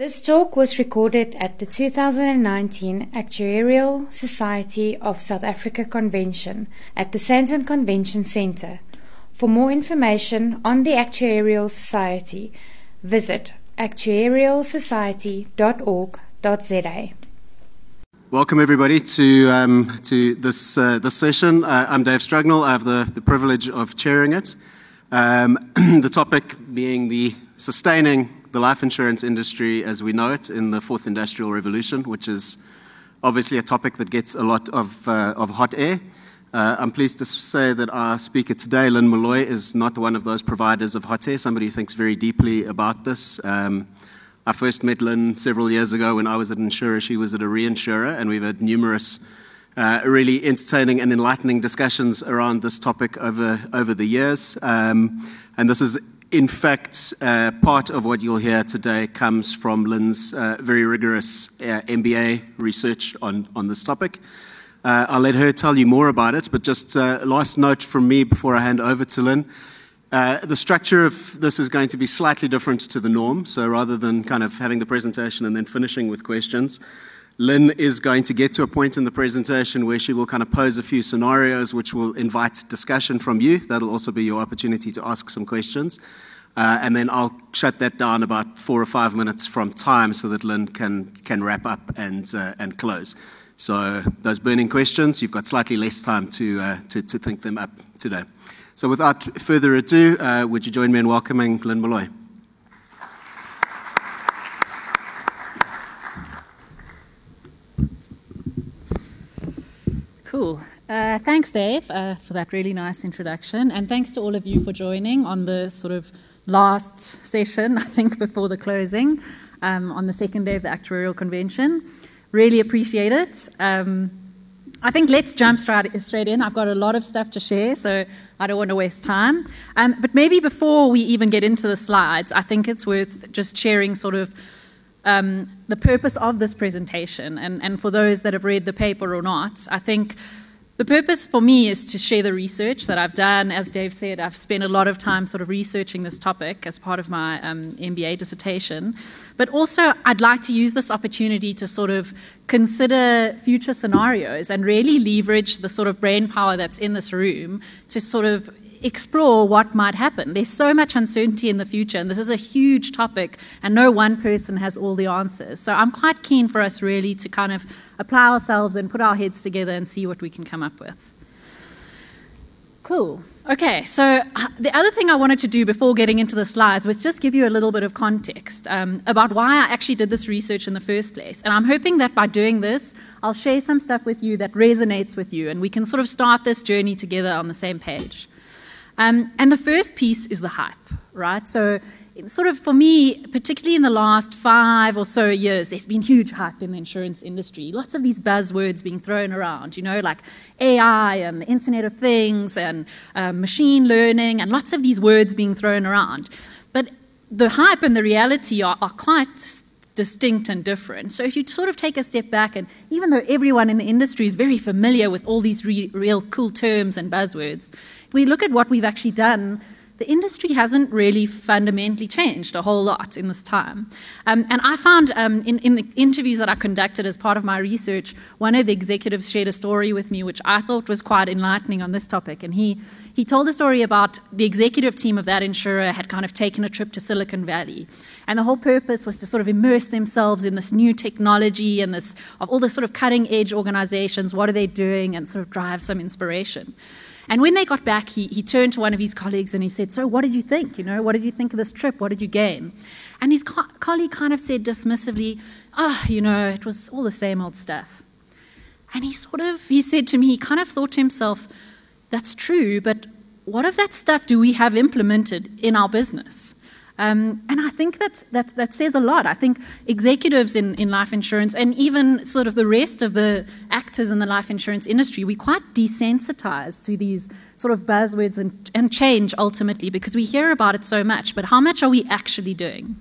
This talk was recorded at the 2019 Actuarial Society of South Africa Convention at the Sandton Convention Centre. For more information on the Actuarial Society, visit actuarialsociety.org.za. Welcome everybody to um, to this uh, this session. Uh, I'm Dave Strugnell. I have the, the privilege of chairing it. Um, the topic being the sustaining the life insurance industry as we know it in the fourth industrial revolution, which is obviously a topic that gets a lot of, uh, of hot air. Uh, I'm pleased to say that our speaker today, Lynne Molloy, is not one of those providers of hot air, somebody who thinks very deeply about this. Um, I first met Lynne several years ago when I was at an insurer. She was at a reinsurer, and we've had numerous uh, really entertaining and enlightening discussions around this topic over, over the years. Um, and this is in fact, uh, part of what you'll hear today comes from Lynne's uh, very rigorous uh, MBA research on, on this topic. Uh, I'll let her tell you more about it, but just uh, last note from me before I hand over to Lynne. Uh, the structure of this is going to be slightly different to the norm. So rather than kind of having the presentation and then finishing with questions, Lynne is going to get to a point in the presentation where she will kind of pose a few scenarios which will invite discussion from you. That'll also be your opportunity to ask some questions. Uh, and then I'll shut that down about four or five minutes from time so that Lynne can, can wrap up and, uh, and close. So those burning questions, you've got slightly less time to, uh, to, to, think them up today. So without further ado, uh, would you join me in welcoming Lynne Molloy? Cool. Uh, thanks, Dave, uh, for that really nice introduction. And thanks to all of you for joining on the sort of last session, I think, before the closing um, on the second day of the actuarial convention. Really appreciate it. Um, I think let's jump straight, in. I've got a lot of stuff to share, so I don't want to waste time. Um, but maybe before we even get into the slides, I think it's worth just sharing sort of um, the purpose of this presentation. And, and for those that have read the paper or not, I think the purpose for me is to share the research that I've done. As Dave said, I've spent a lot of time sort of researching this topic as part of my um, MBA dissertation. But also, I'd like to use this opportunity to sort of consider future scenarios and really leverage the sort of brain power that's in this room to sort of explore what might happen. There's so much uncertainty in the future, and this is a huge topic, and no one person has all the answers. So I'm quite keen for us really to kind of apply ourselves and put our heads together and see what we can come up with. Cool. Okay, so uh, the other thing I wanted to do before getting into the slides was just give you a little bit of context um, about why I actually did this research in the first place. And I'm hoping that by doing this, I'll share some stuff with you that resonates with you, and we can sort of start this journey together on the same page. Um, and the first piece is the hype, right? So, sort of for me, particularly in the last five or so years, there's been huge hype in the insurance industry. Lots of these buzzwords being thrown around, you know, like AI and the Internet of Things and uh, machine learning, and lots of these words being thrown around. But the hype and the reality are, are quite distinct and different. So if you sort of take a step back, and even though everyone in the industry is very familiar with all these re- real cool terms and buzzwords, we look at what we've actually done, the industry hasn't really fundamentally changed a whole lot in this time. Um, and I found um, in, in, the interviews that I conducted as part of my research, one of the executives shared a story with me, which I thought was quite enlightening on this topic. And he, he told a story about the executive team of that insurer had kind of taken a trip to Silicon Valley. And the whole purpose was to sort of immerse themselves in this new technology and this, of all the sort of cutting edge organizations, what are they doing, and sort of drive some inspiration. And when they got back, he, he turned to one of his colleagues and he said, So, what did you think? You know, what did you think of this trip? What did you gain? And his co- colleague kind of said dismissively, Ah, oh, you know, it was all the same old stuff. And he sort of, he said to me, he kind of thought to himself, That's true, but what of that stuff do we have implemented in our business? Um, and I think that's, that, that says a lot. I think executives in, in life insurance and even sort of the rest of the actors in the life insurance industry, we're quite desensitized to these sort of buzzwords and, and change ultimately because we hear about it so much, but how much are we actually doing?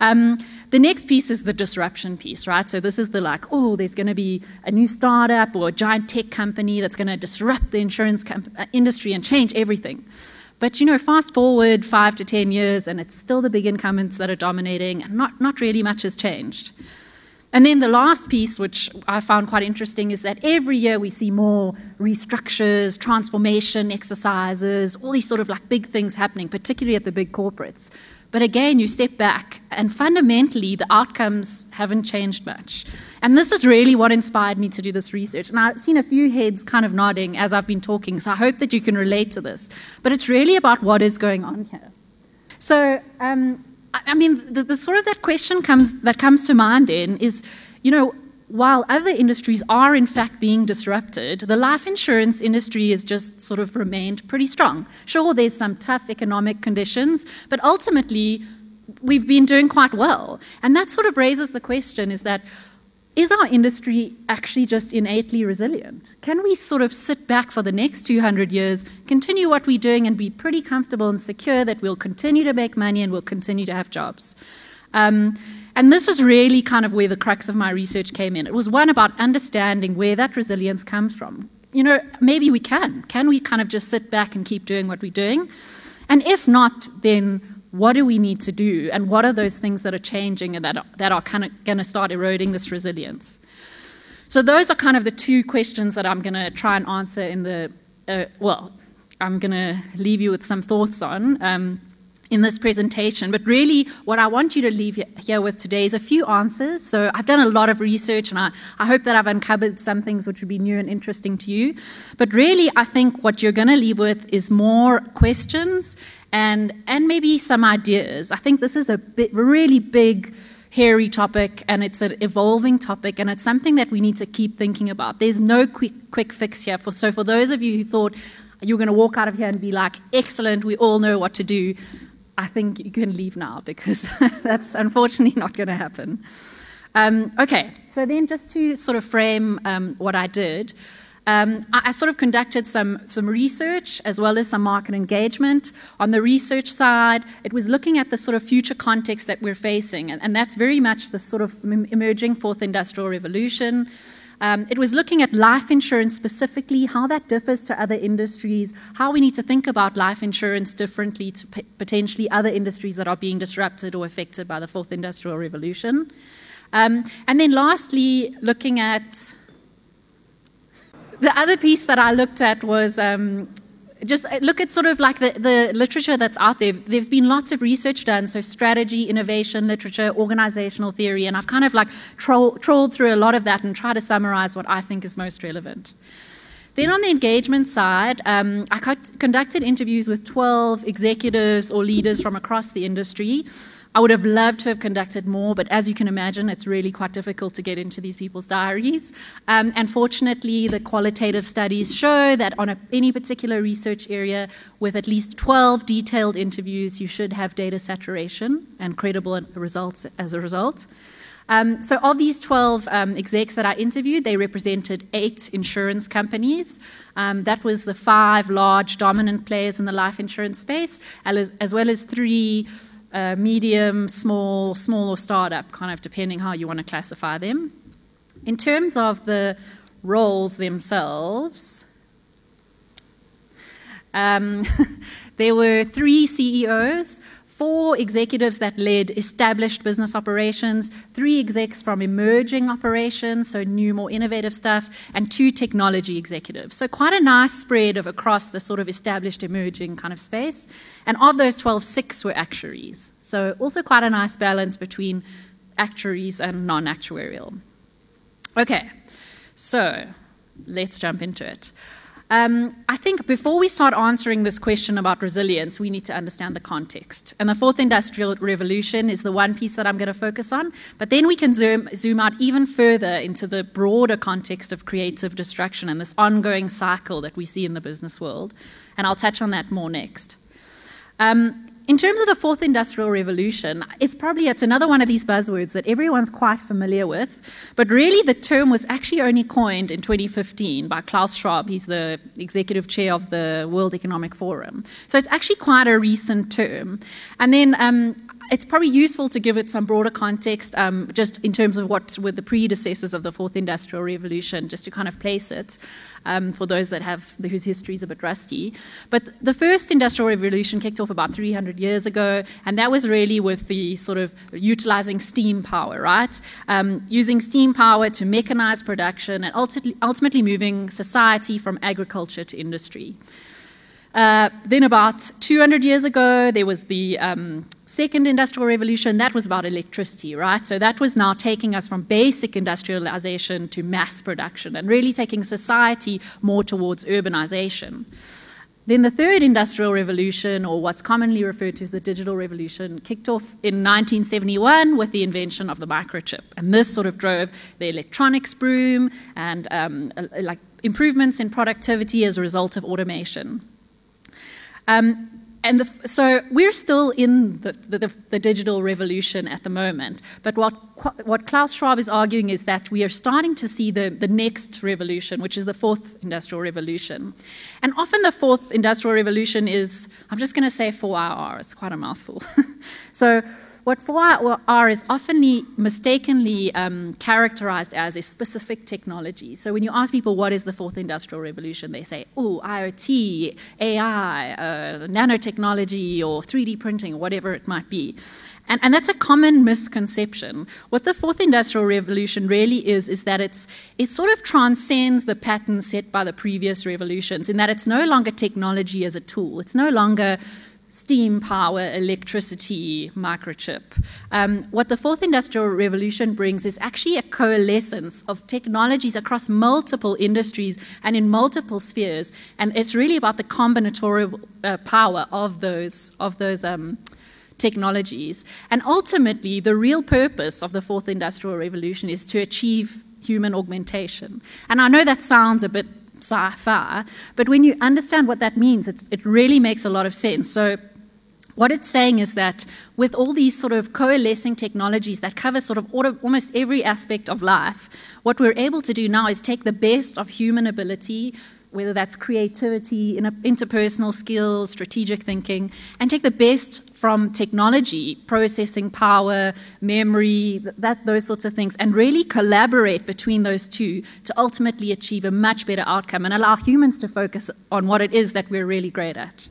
Um, the next piece is the disruption piece, right? So this is the like, oh, there's going to be a new startup or a giant tech company that's going to disrupt the insurance uh, industry and change everything. But you know, fast forward five to 10 years, and it's still the big incumbents that are dominating, and not, not really much has changed. And then the last piece, which I found quite interesting, is that every year we see more restructures, transformation exercises, all these sort of like big things happening, particularly at the big corporates. But again, you step back, and fundamentally, the outcomes haven't changed much. And this is really what inspired me to do this research. And I've seen a few heads kind of nodding as I've been talking, so I hope that you can relate to this. But it's really about what is going on here. So, um, I mean, the, the, sort of that question comes that comes to mind then is, you know, while other industries are in fact being disrupted, the life insurance industry has just sort of remained pretty strong. Sure, there's some tough economic conditions, but ultimately we've been doing quite well. And that sort of raises the question is that is our industry actually just innately resilient? Can we sort of sit back for the next 200 years, continue what we're doing, and be pretty comfortable and secure that we'll continue to make money and we'll continue to have jobs? Um, and this was really kind of where the crux of my research came in. It was one about understanding where that resilience comes from. You know, maybe we can. Can we kind of just sit back and keep doing what we're doing? And if not, then what do we need to do? And what are those things that are changing and that are, that are kind of going to start eroding this resilience? So, those are kind of the two questions that I'm going to try and answer in the, uh, well, I'm going to leave you with some thoughts on. Um, in this presentation. But really, what I want you to leave here with today is a few answers. So I've done a lot of research, and I, I hope that I've uncovered some things which would be new and interesting to you. But really, I think what you're going to leave with is more questions and, and maybe some ideas. I think this is a bit, really big hairy topic and it's an evolving topic and it's something that we need to keep thinking about. There's no quick quick fix here for so for those of you who thought you're going to walk out of here and be like excellent, we all know what to do. I think you can leave now because that's unfortunately not going to happen. Um, okay, so then just to sort of frame um, what I did, um, I, I, sort of conducted some, some research as well as some market engagement. On the research side, it was looking at the sort of future context that we're facing, and, and that's very much the sort of emerging fourth industrial revolution. Um, it was looking at life insurance specifically, how that differs to other industries, how we need to think about life insurance differently to p- potentially other industries that are being disrupted or affected by the fourth industrial revolution. Um, and then lastly, looking at the other piece that I looked at was um, just uh, look at sort of like the, the literature that's out there. There's been lots of research done, so strategy, innovation, literature, organizational theory, and I've kind of like troll, trolled through a lot of that and try to summarize what I think is most relevant. Then on the engagement side, um, I conducted interviews with 12 executives or leaders from across the industry. I would have loved to have conducted more, but as you can imagine, it's really quite difficult to get into these people's diaries. Um, and fortunately, the qualitative studies show that on a, any particular research area, with at least 12 detailed interviews, you should have data saturation and credible results as a result. Um, so, of these 12 um, execs that I interviewed, they represented eight insurance companies. Um, that was the five large dominant players in the life insurance space, as, as well as three uh, medium, small, small or startup, kind of depending how you want to classify them. In terms of the roles themselves, um, there were three CEOs, four executives that led established business operations, three execs from emerging operations, so new, more innovative stuff, and two technology executives. So quite a nice spread of across the sort of established, emerging kind of space. And of those 12, six were actuaries. So also quite a nice balance between actuaries and non-actuarial. Okay, so let's jump into it. Um, I think before we start answering this question about resilience, we need to understand the context. And the fourth industrial revolution is the one piece that I'm going to focus on. But then we can zoom, zoom out even further into the broader context of creative destruction and this ongoing cycle that we see in the business world. And I'll touch on that more next. Um, in terms of the fourth industrial revolution, it's probably it's another one of these buzzwords that everyone's quite familiar with, but really the term was actually only coined in 2015 by Klaus Schwab. He's the executive chair of the World Economic Forum. So it's actually quite a recent term. And then um, it's probably useful to give it some broader context, um, just in terms of what were the predecessors of the fourth industrial revolution, just to kind of place it um, for those that have whose history is a bit rusty. But the first industrial revolution kicked off about 300 years ago, and that was really with the sort of utilizing steam power, right? Um, using steam power to mechanize production and ultimately, ultimately moving society from agriculture to industry. Uh, then, about 200 years ago, there was the um, second industrial revolution, that was about electricity, right? So that was now taking us from basic industrialization to mass production and really taking society more towards urbanization. Then the third industrial revolution, or what's commonly referred to as the digital revolution, kicked off in 1971 with the invention of the microchip. And this sort of drove the electronics boom and um, like improvements in productivity as a result of automation. Um, and the, so we're still in the, the, the, digital revolution at the moment. But what, what Klaus Schwab is arguing is that we are starting to see the, the next revolution, which is the fourth industrial revolution. And often the fourth industrial revolution is, I'm just going to say 4IR, it's quite a mouthful. so what 4R is often mistakenly um, characterized as a specific technology. So when you ask people what is the fourth industrial revolution, they say, oh, IoT, AI, uh, nanotechnology, or 3D printing, or whatever it might be. And, and, that's a common misconception. What the fourth industrial revolution really is, is that it's, it sort of transcends the pattern set by the previous revolutions in that it's no longer technology as a tool. It's no longer steam power, electricity, microchip. Um, what the fourth industrial revolution brings is actually a coalescence of technologies across multiple industries and in multiple spheres, and it's really about the combinatorial uh, power of those of those. Um, technologies. And ultimately, the real purpose of the fourth industrial revolution is to achieve human augmentation. And I know that sounds a bit sci fi. But when you understand what that means, it really makes a lot of sense. So, what it's saying is that with all these sort of coalescing technologies that cover sort of almost every aspect of life, what we're able to do now is take the best of human ability, whether that's creativity, interpersonal skills, strategic thinking, and take the best from technology, processing power, memory, that, those sorts of things, and really collaborate between those two to ultimately achieve a much better outcome and allow humans to focus on what it is that we're really great at.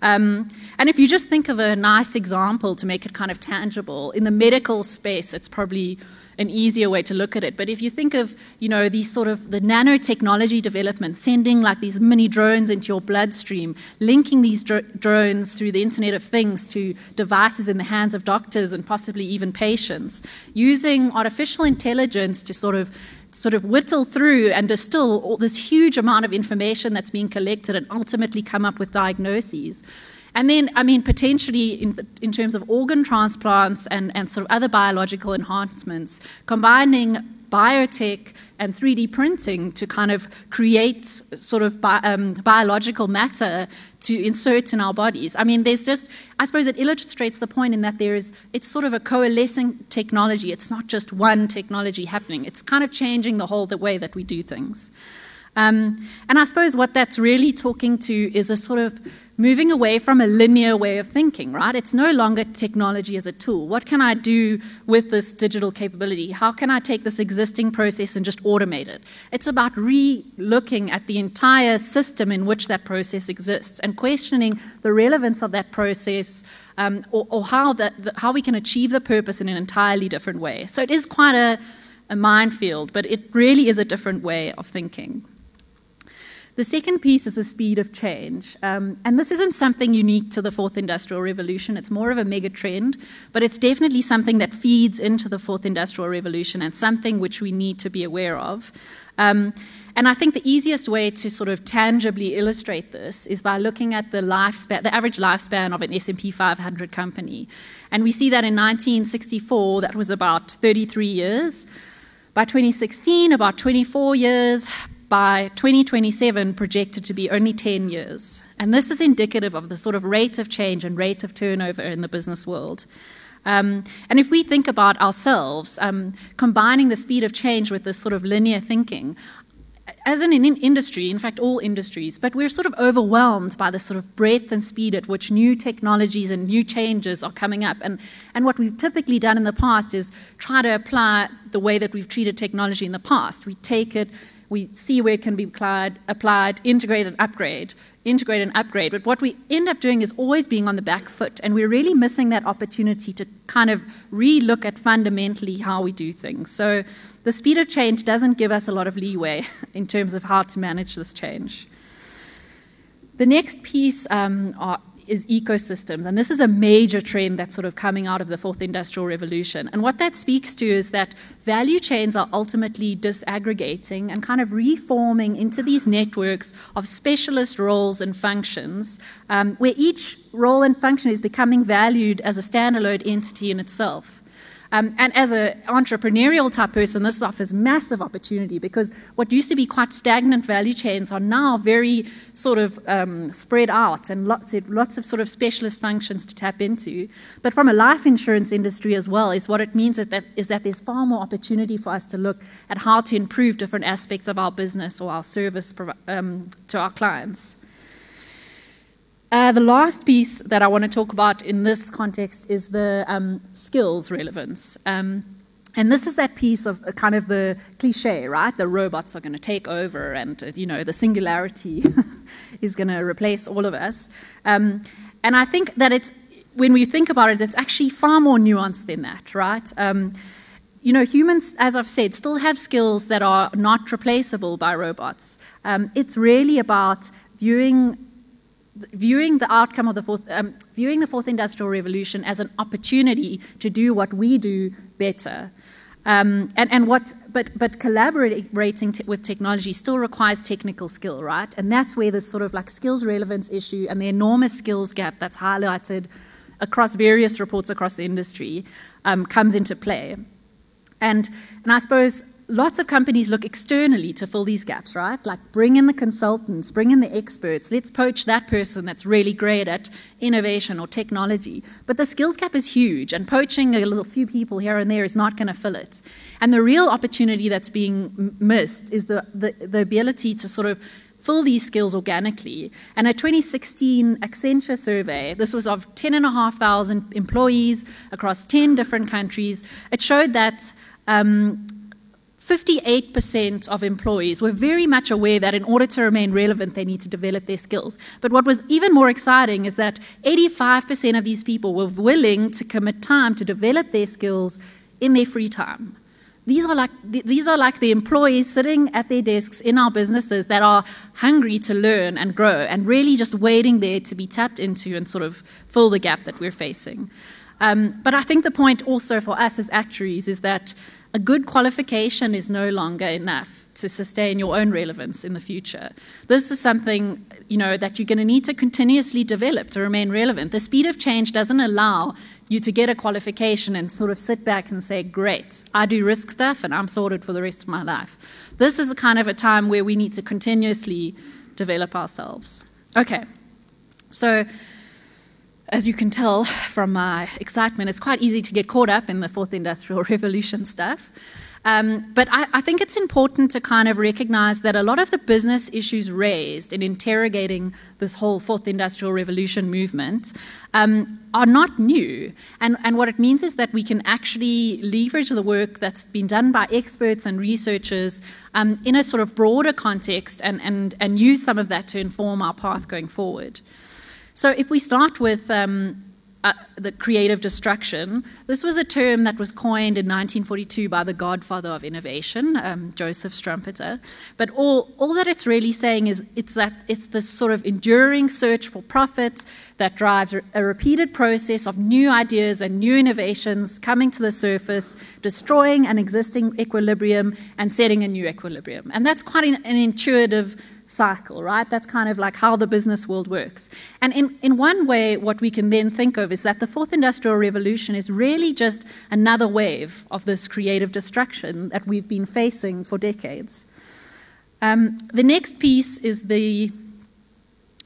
Um, and if you just think of a nice example to make it kind of tangible, in the medical space, it's probably an easier way to look at it. But if you think of, you know, these sort of the nanotechnology development, sending like these mini drones into your bloodstream, linking these dr- drones through the Internet of Things to devices in the hands of doctors and possibly even patients, using artificial intelligence to sort of sort of whittle through and distill all this huge amount of information that's being collected and ultimately come up with diagnoses. And then, I mean, potentially in, in terms of organ transplants and, and sort of other biological enhancements, combining biotech and 3D printing to kind of create sort of bi- um, biological matter to insert in our bodies. I mean, there's just, I suppose it illustrates the point in that there is, it's sort of a coalescing technology. It's not just one technology happening. It's kind of changing the whole the way that we do things. Um, and I suppose what that's really talking to is a sort of moving away from a linear way of thinking, right? It's no longer technology as a tool. What can I do with this digital capability? How can I take this existing process and just automate it? It's about re looking at the entire system in which that process exists and questioning the relevance of that process. Um, or, or, how, that, how we can achieve the purpose in an entirely different way. So it is quite a, a minefield, but it really is a different way of thinking. The second piece is the speed of change. Um, and this isn't something unique to the fourth industrial revolution, it's more of a mega trend, but it's definitely something that feeds into the fourth industrial revolution and something which we need to be aware of. Um, and I think the easiest way to sort of tangibly illustrate this is by looking at the lifespan, the average lifespan of an S&P 500 company. And we see that in 1964, that was about 33 years. By 2016, about 24 years by 2027 projected to be only 10 years. And this is indicative of the sort of rate of change and rate of turnover in the business world. Um, and if we think about ourselves, um, combining the speed of change with this sort of linear thinking, as an in industry, in fact, all industries, but we're sort of overwhelmed by the sort of breadth and speed at which new technologies and new changes are coming up. And what we've typically done in the past is try to apply the way that we've treated technology in the past. We take it, we see where it can be applied, applied integrate and upgrade, integrate and upgrade. But what we end up doing is always being on the back foot, and we're really missing that opportunity to kind of re-look at fundamentally how we do things. So the speed of change doesn't give us a lot of leeway in terms of how to manage this change. The next piece um, are, is ecosystems, and this is a major trend that's sort of coming out of the fourth industrial revolution. And what that speaks to is that value chains are ultimately disaggregating and kind of reforming into these networks of specialist roles and functions, um, where each role and function is becoming valued as a standalone entity in itself. Um, and as an entrepreneurial type person, this offers massive opportunity because what used to be quite stagnant value chains are now very sort of um, spread out and lots of, lots of sort of specialist functions to tap into. But from a life insurance industry as well, is what it means is that, is that there's far more opportunity for us to look at how to improve different aspects of our business or our service um, to our clients. Uh, the last piece that I want to talk about in this context is the um, skills relevance. Um, and this is that piece of uh, kind of the cliche, right? The robots are going to take over, and uh, you know the singularity is going to replace all of us. Um, and I think that it's when we think about it, it's actually far more nuanced than that, right? Um, you know, humans, as I've said, still have skills that are not replaceable by robots. Um, it's really about viewing viewing the outcome of the fourth, um, viewing the fourth industrial revolution as an opportunity to do what we do better. Um, and, and what, but, but collaborating with technology still requires technical skill, right? And that's where this sort of like skills relevance issue and the enormous skills gap that's highlighted across various reports across the industry um, comes into play. And, and I suppose lots of companies look externally to fill these gaps, right? Like bring in the consultants, bring in the experts, let's poach that person that's really great at innovation or technology. But the skills gap is huge, and poaching a little few people here and there is not going to fill it. And the real opportunity that's being missed is the, the, the ability to sort of fill these skills organically. And a 2016 Accenture survey, this was of 10,500 employees across 10 different countries, it showed that um, 58% of employees were very much aware that in order to remain relevant, they need to develop their skills. But what was even more exciting is that 85% of these people were willing to commit time to develop their skills in their free time. These are, like, these are like the employees sitting at their desks in our businesses that are hungry to learn and grow and really just waiting there to be tapped into and sort of fill the gap that we're facing. Um, but I think the point also for us as actuaries is that a good qualification is no longer enough to sustain your own relevance in the future. This is something you know that you're going to need to continuously develop to remain relevant. The speed of change doesn't allow you to get a qualification and sort of sit back and say, "Great, I do risk stuff and I'm sorted for the rest of my life." This is a kind of a time where we need to continuously develop ourselves. Okay, so as you can tell from my excitement, it's quite easy to get caught up in the fourth industrial revolution stuff. Um, but I, I, think it's important to kind of recognize that a lot of the business issues raised in interrogating this whole fourth industrial revolution movement um, are not new. And, and what it means is that we can actually leverage the work that's been done by experts and researchers um, in a sort of broader context and, and, and use some of that to inform our path going forward. So if we start with um, uh, the creative destruction, this was a term that was coined in 1942 by the godfather of innovation, um, Joseph Schumpeter. But all, all that it's really saying is it's that it's this sort of enduring search for profit that drives a repeated process of new ideas and new innovations coming to the surface, destroying an existing equilibrium and setting a new equilibrium. And that's quite an, an intuitive cycle, right? That's kind of like how the business world works. And in, in one way, what we can then think of is that the fourth industrial revolution is really just another wave of this creative destruction that we've been facing for decades. Um, the next piece is the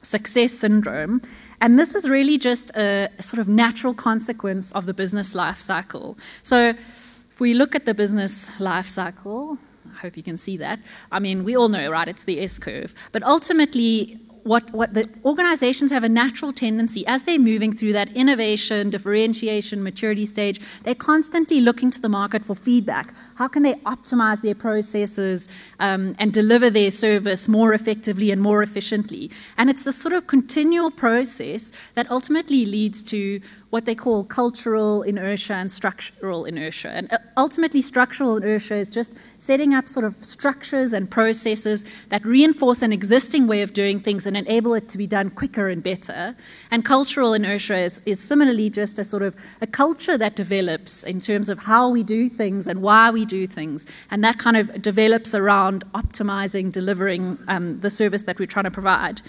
success syndrome. And this is really just a, sort of natural consequence of the business life cycle. So if we look at the business life cycle, hope you can see that. I mean, we all know, right? It's the S curve. But ultimately, what, what the organizations have a natural tendency as they're moving through that innovation, differentiation, maturity stage, they're constantly looking to the market for feedback. How can they optimize their processes um, and deliver their service more effectively and more efficiently? And it's this sort of continual process that ultimately leads to what they call cultural inertia and structural inertia. And uh, ultimately, structural inertia is just setting up sort of structures and processes that reinforce an existing way of doing things and enable it to be done quicker and better. And cultural inertia is, is similarly just a sort of a culture that develops in terms of how we do things and why we do things. And that kind of develops around optimizing, delivering um, the service that we're trying to provide.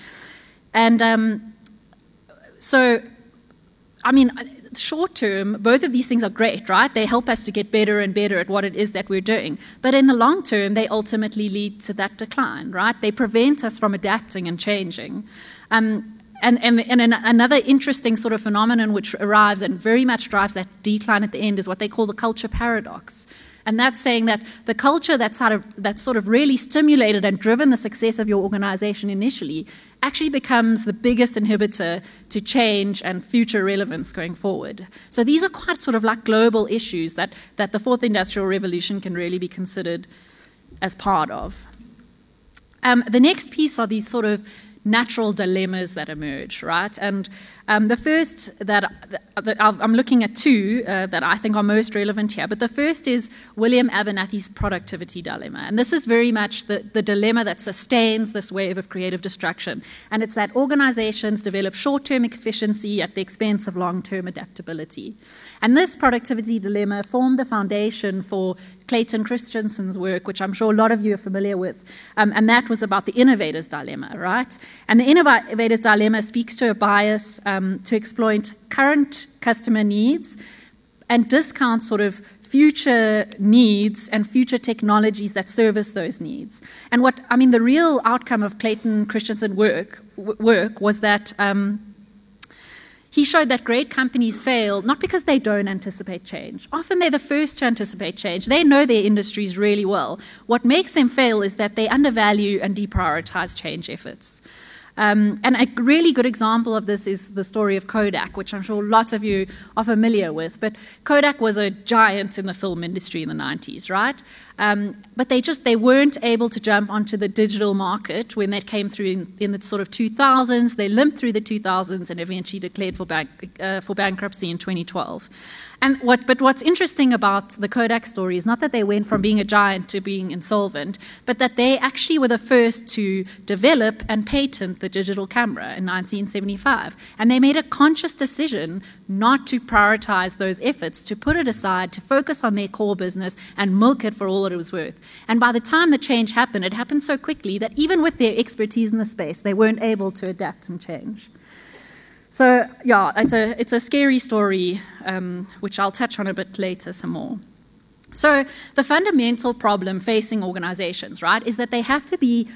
And um, so I mean, short term, both of these things are great, right? They help us to get better and better at what it is that we're doing. But in the long term, they ultimately lead to that decline, right? They prevent us from adapting and changing. Um, and, and, and another interesting sort of phenomenon which arrives and very much drives that decline at the end is what they call the culture paradox. And that's saying that the culture that's sort, of, that's sort of really stimulated and driven the success of your organization initially actually becomes the biggest inhibitor to change and future relevance going forward. So these are quite sort of like global issues that, that the fourth industrial revolution can really be considered as part of. Um, the next piece are these sort of natural dilemmas that emerge, right? And um, the first that, that, I'm looking at two uh, that I think are most relevant here, but the first is William Abernathy's productivity dilemma. And this is very much the, the dilemma that sustains this wave of creative destruction. And it's that organizations develop short term efficiency at the expense of long term adaptability. And this productivity dilemma formed the foundation for Clayton Christensen's work, which I'm sure a lot of you are familiar with. Um, and that was about the innovator's dilemma, right? And the innovator's dilemma speaks to a bias um, to exploit current customer needs and discount sort of future needs and future technologies that service those needs. And what I mean, the real outcome of Clayton Christensen's work work was that um, he showed that great companies fail not because they don't anticipate change. Often they're the first to anticipate change. They know their industries really well. What makes them fail is that they undervalue and deprioritize change efforts. Um, and a really good example of this is the story of Kodak, which I'm sure lots of you are familiar with. But Kodak was a giant in the film industry in the 90s, right? Um, but they just they weren't able to jump onto the digital market when that came through in, in the sort of 2000s. They limped through the 2000s and eventually declared for, bank, uh, for bankruptcy in 2012. And what, but what's interesting about the Kodak story is not that they went from being a giant to being insolvent, but that they actually were the first to develop and patent the digital camera in 1975. And they made a conscious decision not to prioritize those efforts, to put it aside, to focus on their core business and milk it for all that it was worth. And by the time the change happened, it happened so quickly that even with their expertise in the space, they weren't able to adapt and change. So yeah, it's a it's a scary story, um, which I'll touch on a bit later some more. So the fundamental problem facing organizations, right, is that they have to be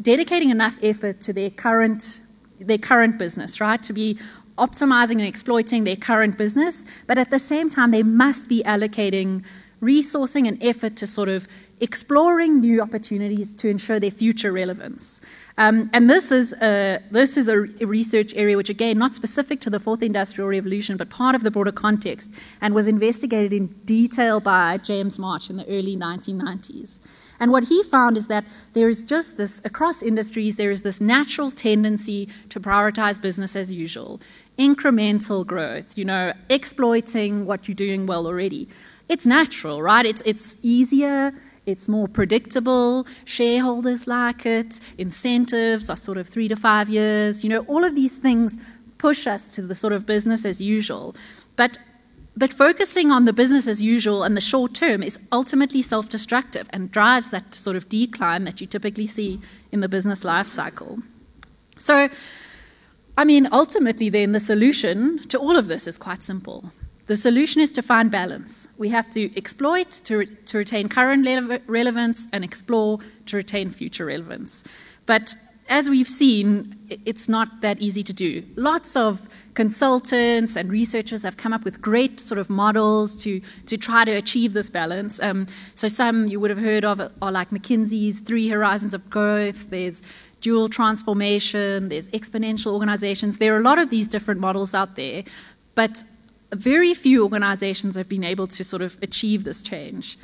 dedicating enough effort to their current their current business, right, to be optimizing and exploiting their current business, but at the same time they must be allocating resourcing and effort to sort of exploring new opportunities to ensure their future relevance. Um, and this is, a, this is a research area which, again, not specific to the fourth industrial revolution, but part of the broader context, and was investigated in detail by James March in the early 1990s. And what he found is that there is just this, across industries, there is this natural tendency to prioritize business as usual, incremental growth, you know, exploiting what you're doing well already. It's natural, right? It's, it's easier, it's more predictable, shareholders like it, incentives are sort of three to five years. You know, all of these things push us to the sort of business as usual. But but focusing on the business as usual and the short term is ultimately self destructive and drives that sort of decline that you typically see in the business life cycle. So, I mean, ultimately, then the solution to all of this is quite simple. The solution is to find balance. We have to exploit to, re- to retain current le- relevance and explore to retain future relevance. But as we've seen, it's not that easy to do. Lots of consultants and researchers have come up with great sort of models to, to try to achieve this balance. Um, so some you would have heard of are like McKinsey's three horizons of growth. There's dual transformation. There's exponential organizations. There are a lot of these different models out there, but very few organizations have been able to sort of achieve this change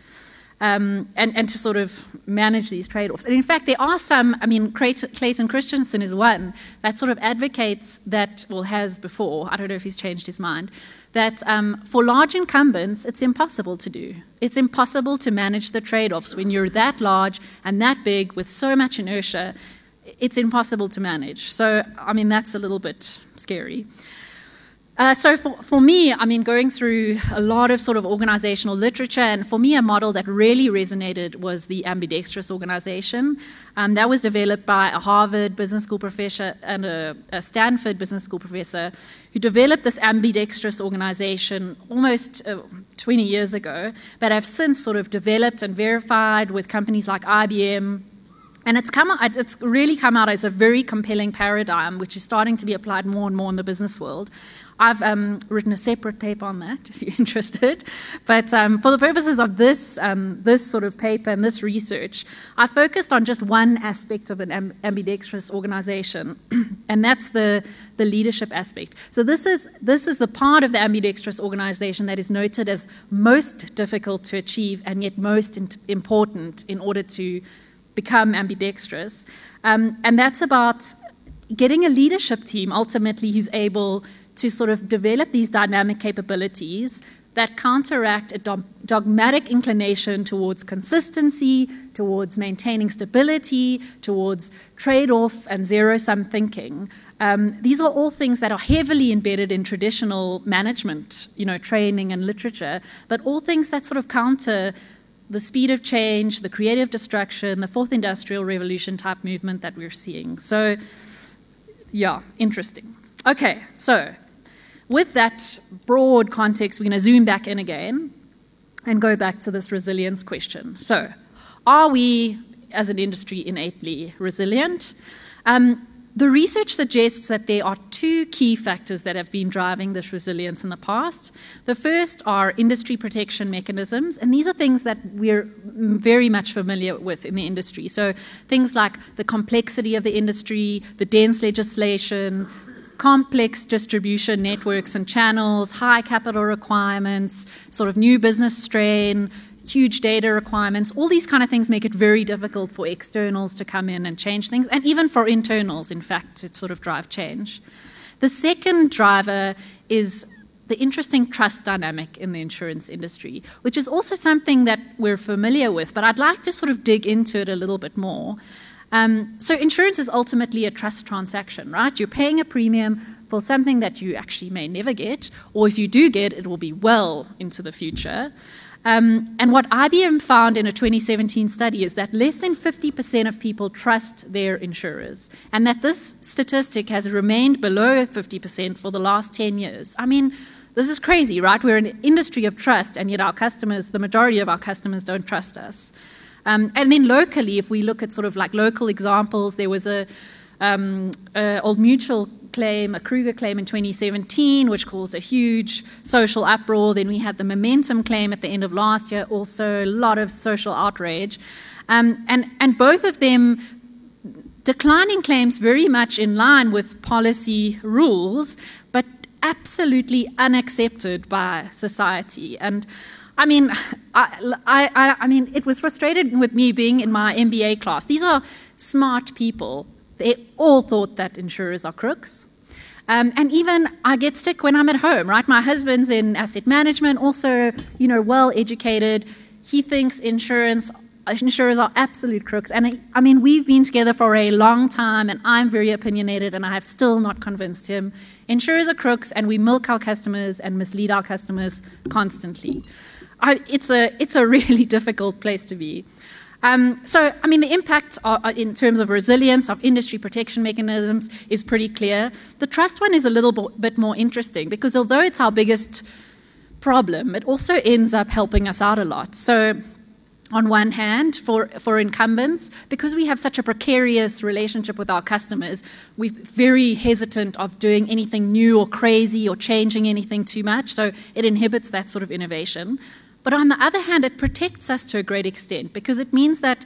um, and, and to sort of manage these trade offs. And in fact, there are some, I mean, Clayton Christensen is one that sort of advocates that, well, has before, I don't know if he's changed his mind, that um, for large incumbents, it's impossible to do. It's impossible to manage the trade offs when you're that large and that big with so much inertia. It's impossible to manage. So, I mean, that's a little bit scary. Uh, so for, for me, I mean, going through a lot of sort of organizational literature, and for me, a model that really resonated was the ambidextrous organization. Um, that was developed by a Harvard Business School professor and a, a, Stanford Business School professor who developed this ambidextrous organization almost uh, 20 years ago, but have since sort of developed and verified with companies like IBM, and it's come it's really come out as a very compelling paradigm, which is starting to be applied more and more in the business world. I've um, written a separate paper on that if you're interested. But um, for the purposes of this, um, this sort of paper and this research, I focused on just one aspect of an ambidextrous organization, and that's the, the leadership aspect. So this is, this is the part of the ambidextrous organization that is noted as most difficult to achieve and yet most important in order to become ambidextrous. Um, and that's about getting a leadership team ultimately who's able to sort of develop these dynamic capabilities that counteract a dogmatic inclination towards consistency, towards maintaining stability, towards trade off and zero sum thinking. Um, these are all things that are heavily embedded in traditional management, you know, training and literature, but all things that sort of counter the speed of change, the creative destruction, the fourth industrial revolution type movement that we're seeing. So, yeah, interesting. Okay, so with that broad context, we're going to zoom back in again and go back to this resilience question. So, are we as an industry innately resilient? Um, the research suggests that there are two key factors that have been driving this resilience in the past. The first are industry protection mechanisms, and these are things that we're very much familiar with in the industry. So, things like the complexity of the industry, the dense legislation, complex distribution networks and channels, high capital requirements, sort of new business strain, huge data requirements, all these kind of things make it very difficult for externals to come in and change things, and even for internals, in fact, to sort of drive change. The second driver is the interesting trust dynamic in the insurance industry, which is also something that we're familiar with, but I'd like to sort of dig into it a little bit more. Um, so insurance is ultimately a trust transaction, right? You're paying a premium for something that you actually may never get, or if you do get, it will be well into the future. Um, and what IBM found in a 2017 study is that less than 50% of people trust their insurers, and that this statistic has remained below 50% for the last 10 years. I mean, this is crazy, right? We're an industry of trust, and yet our customers, the majority of our customers, don't trust us. Um, and then locally, if we look at sort of like local examples, there was a, um, a Old Mutual claim, a Kruger claim in 2017, which caused a huge social uproar. Then we had the Momentum claim at the end of last year, also a lot of social outrage. Um, and, and both of them declining claims very much in line with policy rules, but absolutely unaccepted by society. And I mean, I, I, I mean, it was frustrated with me being in my MBA class. These are smart people. They all thought that insurers are crooks. Um, and even I get sick when I'm at home, right? My husband's in asset management, also, you know, well educated. He thinks insurance insurers are absolute crooks. And I, I, mean, we've been together for a long time, and I'm very opinionated, and I have still not convinced him. Insurers are crooks, and we milk our customers and mislead our customers constantly. I, it's, a, it's a really difficult place to be. Um, so, I mean, the impact in terms of resilience of industry protection mechanisms is pretty clear. The trust one is a little bit more interesting because although it's our biggest problem, it also ends up helping us out a lot. So, on one hand for, for incumbents because we have such a precarious relationship with our customers we're very hesitant of doing anything new or crazy or changing anything too much so it inhibits that sort of innovation but on the other hand it protects us to a great extent because it means that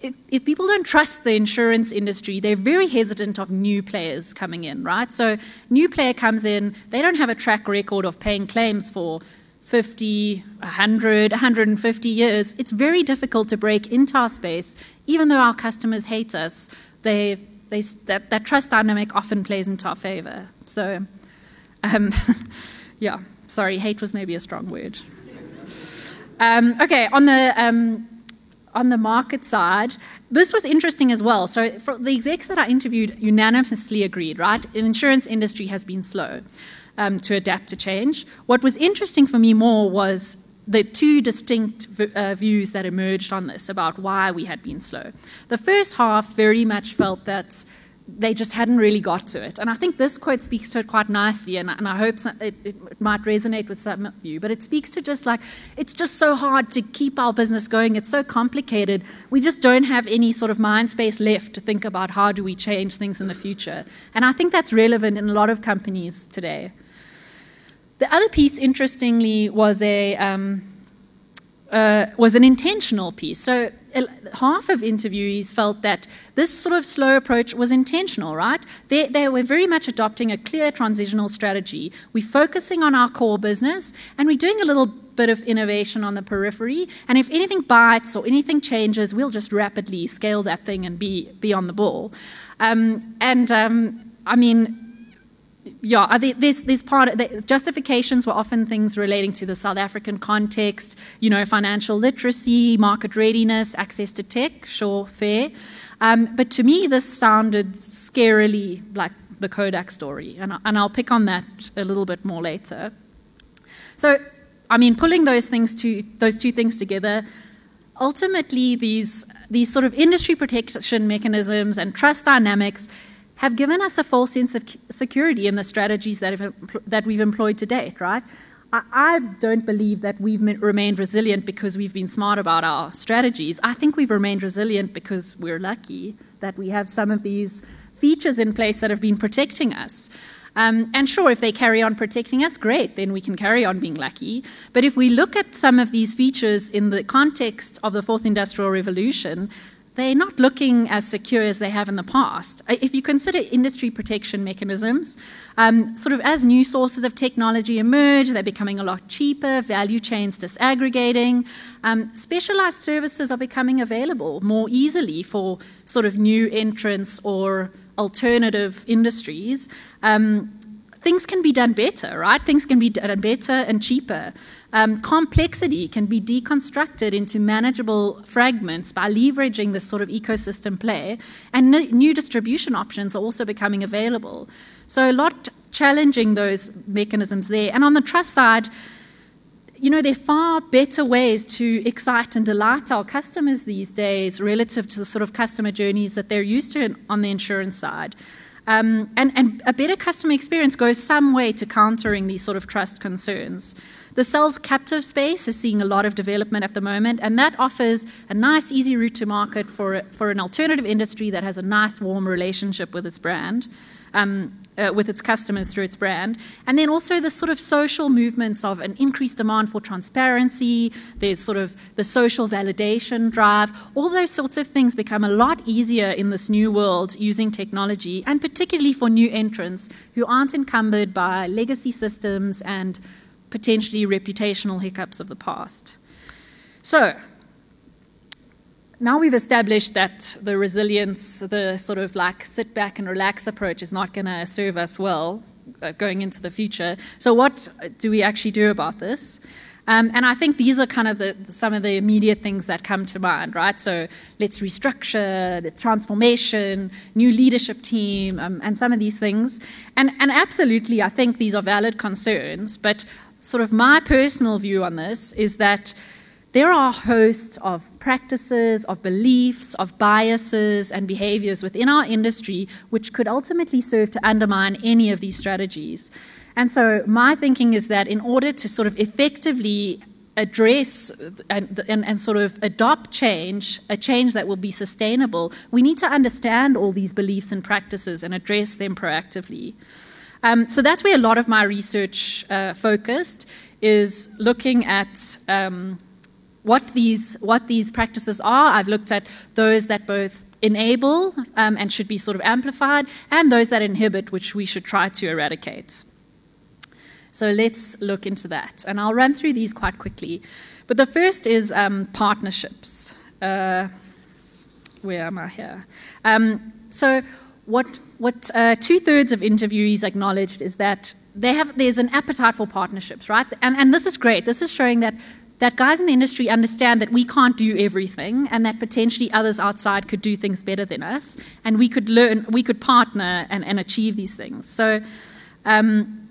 if, if people don't trust the insurance industry they're very hesitant of new players coming in right so new player comes in they don't have a track record of paying claims for 50, 100, 150 years, it's very difficult to break into our space, even though our customers hate us. They, they, that, that trust dynamic often plays into our favor. So, um, yeah, sorry, hate was maybe a strong word. Um, okay, on the, um, on the market side, this was interesting as well. So, the execs that I interviewed unanimously agreed, right? The insurance industry has been slow um, to adapt to change. What was interesting for me more was the two distinct uh, views that emerged on this about why we had been slow. The first half very much felt that they just hadn't really got to it. And I think this quote speaks to it quite nicely, and, and I hope it, it, might resonate with some of you. But it speaks to just like, it's just so hard to keep our business going. It's so complicated. We just don't have any sort of mind space left to think about how do we change things in the future. And I think that's relevant in a lot of companies today. The other piece, interestingly, was a um, uh, was an intentional piece. So half of interviewees felt that this sort of slow approach was intentional, right? They, they were very much adopting a clear transitional strategy. We're focusing on our core business and we're doing a little bit of innovation on the periphery. And if anything bites or anything changes, we'll just rapidly scale that thing and be, be on the ball. Um, and um, I mean, yeah, this this part the justifications were often things relating to the South African context, you know, financial literacy, market readiness, access to tech, sure, fair. Um, but to me, this sounded scarily like the Kodak story, and, and I'll pick on that a little bit more later. So, I mean, pulling those things to those two things together, ultimately, these these sort of industry protection mechanisms and trust dynamics have given us a false sense of security in the strategies that, have, that we've employed to date, right? I, I don't believe that we've remained resilient because we've been smart about our strategies. I think we've remained resilient because we're lucky that we have some of these features in place that have been protecting us. Um, and sure, if they carry on protecting us, great, then we can carry on being lucky. But if we look at some of these features in the context of the fourth industrial revolution, they're not looking as secure as they have in the past. If you consider industry protection mechanisms, um, sort of as new sources of technology emerge, they're becoming a lot cheaper, value chains disaggregating, um, specialized services are becoming available more easily for sort of new entrants or alternative industries. Um, things can be done better, right? Things can be done better and cheaper. Um, complexity can be deconstructed into manageable fragments by leveraging this sort of ecosystem play, and n- new distribution options are also becoming available. So, a lot challenging those mechanisms there. And on the trust side, you know, there are far better ways to excite and delight our customers these days relative to the sort of customer journeys that they're used to on the insurance side. Um, and, and a better customer experience goes some way to countering these sort of trust concerns. The cells captive space is seeing a lot of development at the moment, and that offers a nice, easy route to market for, for an alternative industry that has a nice, warm relationship with its brand. Um, uh, with its customers through its brand. And then also the sort of social movements of an increased demand for transparency, there's sort of the social validation drive. All those sorts of things become a lot easier in this new world using technology, and particularly for new entrants who aren't encumbered by legacy systems and potentially reputational hiccups of the past. So, now we've established that the resilience, the sort of like sit back and relax approach is not going to serve us well uh, going into the future. So, what do we actually do about this? Um, and I think these are kind of the, some of the immediate things that come to mind, right? So let's restructure, the transformation, new leadership team, um, and some of these things. And, and absolutely, I think these are valid concerns. But sort of my personal view on this is that there are a host of practices, of beliefs, of biases, and behaviors within our industry which could ultimately serve to undermine any of these strategies. And so, my thinking is that in order to sort of effectively address and, and, and, sort of adopt change, a change that will be sustainable, we need to understand all these beliefs and practices and address them proactively. Um, so that's where a lot of my research uh, focused is looking at um, what these what these practices are. I've looked at those that both enable um, and should be sort of amplified, and those that inhibit, which we should try to eradicate. So let's look into that. And I'll run through these quite quickly. But the first is um, partnerships. Uh, where am I here? Um, so, what, what uh, two thirds of interviewees acknowledged is that they have, there's an appetite for partnerships, right? And, and this is great. This is showing that, that guys in the industry understand that we can't do everything and that potentially others outside could do things better than us. And we could learn, we could partner and, and achieve these things. So, um,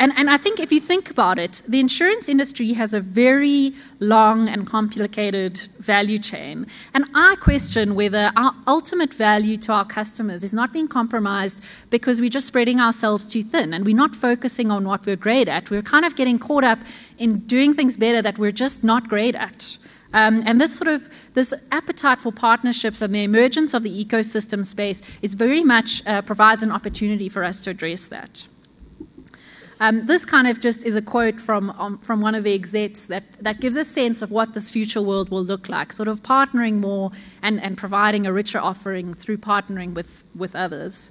and, and I think if you think about it, the insurance industry has a very long and complicated value chain. And I question whether our ultimate value to our customers is not being compromised because we're just spreading ourselves too thin and we're not focusing on what we're great at. We're kind of getting caught up in doing things better that we're just not great at. Um, and this sort of this appetite for partnerships and the emergence of the ecosystem space is very much uh, provides an opportunity for us to address that. Um, this kind of just is a quote from, um, from one of the execs that, that gives a sense of what this future world will look like, sort of partnering more and, and providing a richer offering through partnering with, with others.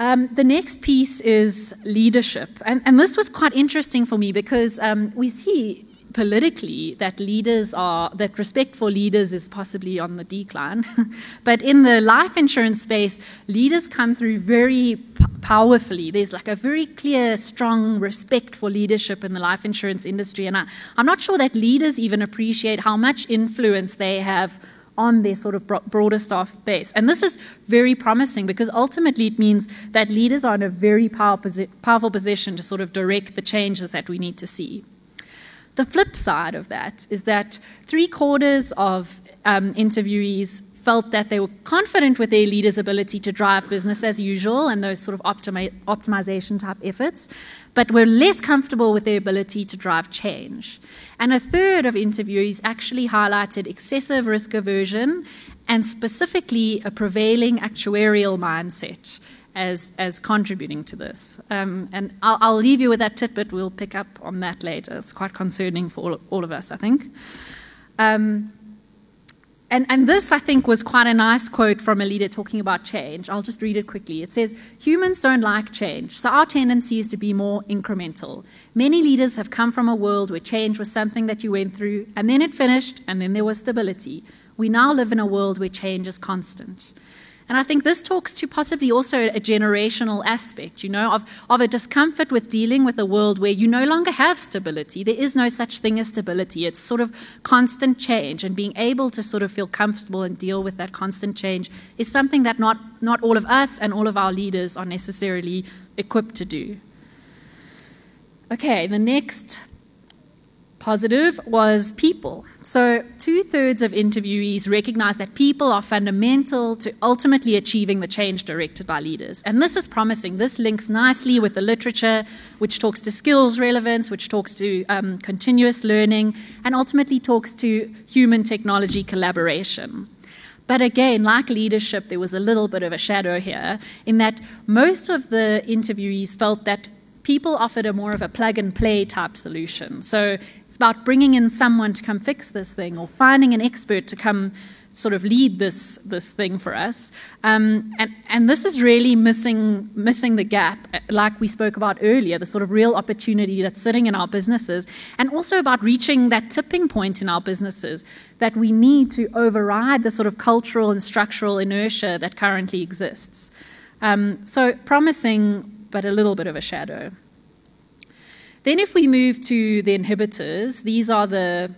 Um, the next piece is leadership. And, and, this was quite interesting for me because um, we see politically that leaders are that respect for leaders is possibly on the decline but in the life insurance space leaders come through very p- powerfully there's like a very clear strong respect for leadership in the life insurance industry and I, i'm not sure that leaders even appreciate how much influence they have on their sort of broader staff base. And this is very promising because ultimately it means that leaders are in a very powerful position to sort of direct the changes that we need to see. The flip side of that is that three quarters of um, interviewees felt that they were confident with their leaders' ability to drive business as usual and those sort of optimi- optimization type efforts, but were less comfortable with their ability to drive change. And a third of interviewees actually highlighted excessive risk aversion and specifically a prevailing actuarial mindset as, as contributing to this. Um, and I'll, I'll, leave you with that tidbit. We'll pick up on that later. It's quite concerning for all, all of us, I think. Um, and, and this, I think, was quite a nice quote from a leader talking about change. I'll just read it quickly. It says, Humans don't like change, so our tendency is to be more incremental. Many leaders have come from a world where change was something that you went through, and then it finished, and then there was stability. We now live in a world where change is constant. And I think this talks to possibly also a generational aspect, you know, of, of a discomfort with dealing with a world where you no longer have stability. There is no such thing as stability. It's sort of constant change, and being able to sort of feel comfortable and deal with that constant change is something that not, not all of us and all of our leaders are necessarily equipped to do. Okay, the next positive was people. So, two thirds of interviewees recognize that people are fundamental to ultimately achieving the change directed by leaders. And this is promising. This links nicely with the literature, which talks to skills relevance, which talks to um, continuous learning, and ultimately talks to human technology collaboration. But again, like leadership, there was a little bit of a shadow here in that most of the interviewees felt that people offered a more of a plug and play type solution. So it's about bringing in someone to come fix this thing or finding an expert to come sort of lead this this thing for us. Um, and and this is really missing missing the gap, like we spoke about earlier, the sort of real opportunity that's sitting in our businesses, and also about reaching that tipping point in our businesses that we need to override the sort of cultural and structural inertia that currently exists. Um, so promising but a little bit of a shadow. Then, if we move to the inhibitors, these are the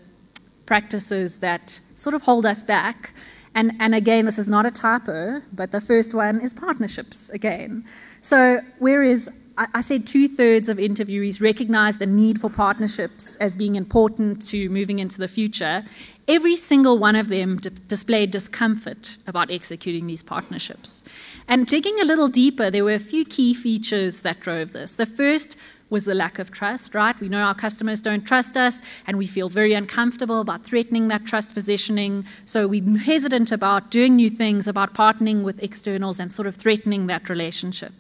practices that sort of hold us back. And, and again, this is not a typo, but the first one is partnerships again. So, whereas I, I said two thirds of interviewees recognized the need for partnerships as being important to moving into the future, every single one of them d- displayed discomfort about executing these partnerships. And digging a little deeper, there were a few key features that drove this. The first was the lack of trust, right? We know our customers don't trust us and we feel very uncomfortable about threatening that trust positioning. So we're hesitant about doing new things, about partnering with externals and sort of threatening that relationship.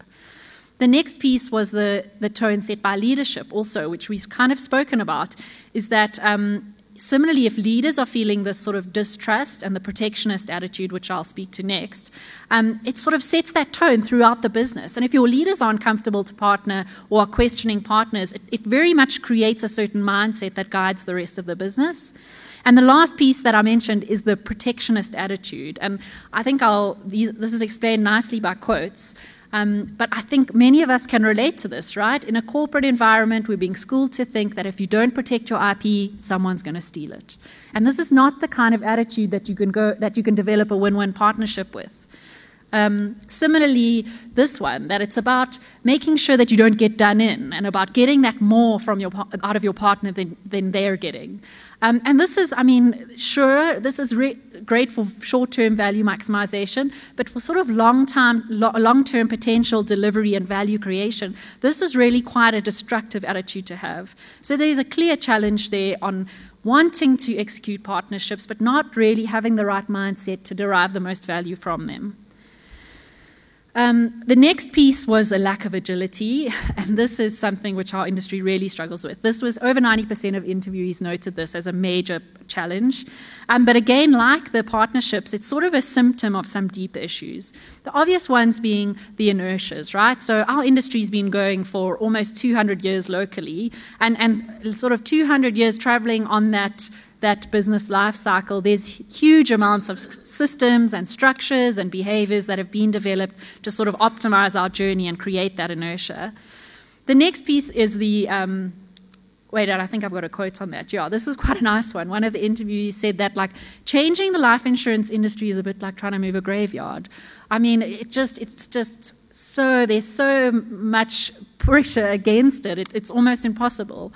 The next piece was the, the tone set by leadership, also, which we've kind of spoken about, is that um, Similarly, if leaders are feeling this sort of distrust and the protectionist attitude, which I'll speak to next, um, it sort of sets that tone throughout the business. And if your leaders aren't comfortable to partner or are questioning partners, it, it very much creates a certain mindset that guides the rest of the business. And the last piece that I mentioned is the protectionist attitude. And I think I'll, these, this is explained nicely by quotes. Um, but I think many of us can relate to this, right? In a corporate environment, we're being schooled to think that if you don't protect your IP, someone's going to steal it. And this is not the kind of attitude that you can go that you can develop a win-win partnership with. Um, similarly, this one that it's about making sure that you don't get done in, and about getting that more from your out of your partner than, than they're getting. Um, and this is, I mean, sure, this is re- great for short-term value maximization, but for sort of long-term, lo- long-term potential delivery and value creation, this is really quite a destructive attitude to have. So there's a clear challenge there on wanting to execute partnerships, but not really having the right mindset to derive the most value from them. Um, the next piece was a lack of agility, and this is something which our industry really struggles with. This was over 90% of interviewees noted this as a major challenge. Um, but again, like the partnerships, it's sort of a symptom of some deeper issues. The obvious ones being the inertias, right? So our industry's been going for almost 200 years locally, and, and sort of 200 years traveling on that that business life cycle, there's huge amounts of systems and structures and behaviors that have been developed to sort of optimize our journey and create that inertia. The next piece is the um, wait, I think I've got a quote on that. Yeah, this was quite a nice one. One of the interviewees said that like changing the life insurance industry is a bit like trying to move a graveyard. I mean, it just it's just so there's so much pressure against it. it it's almost impossible.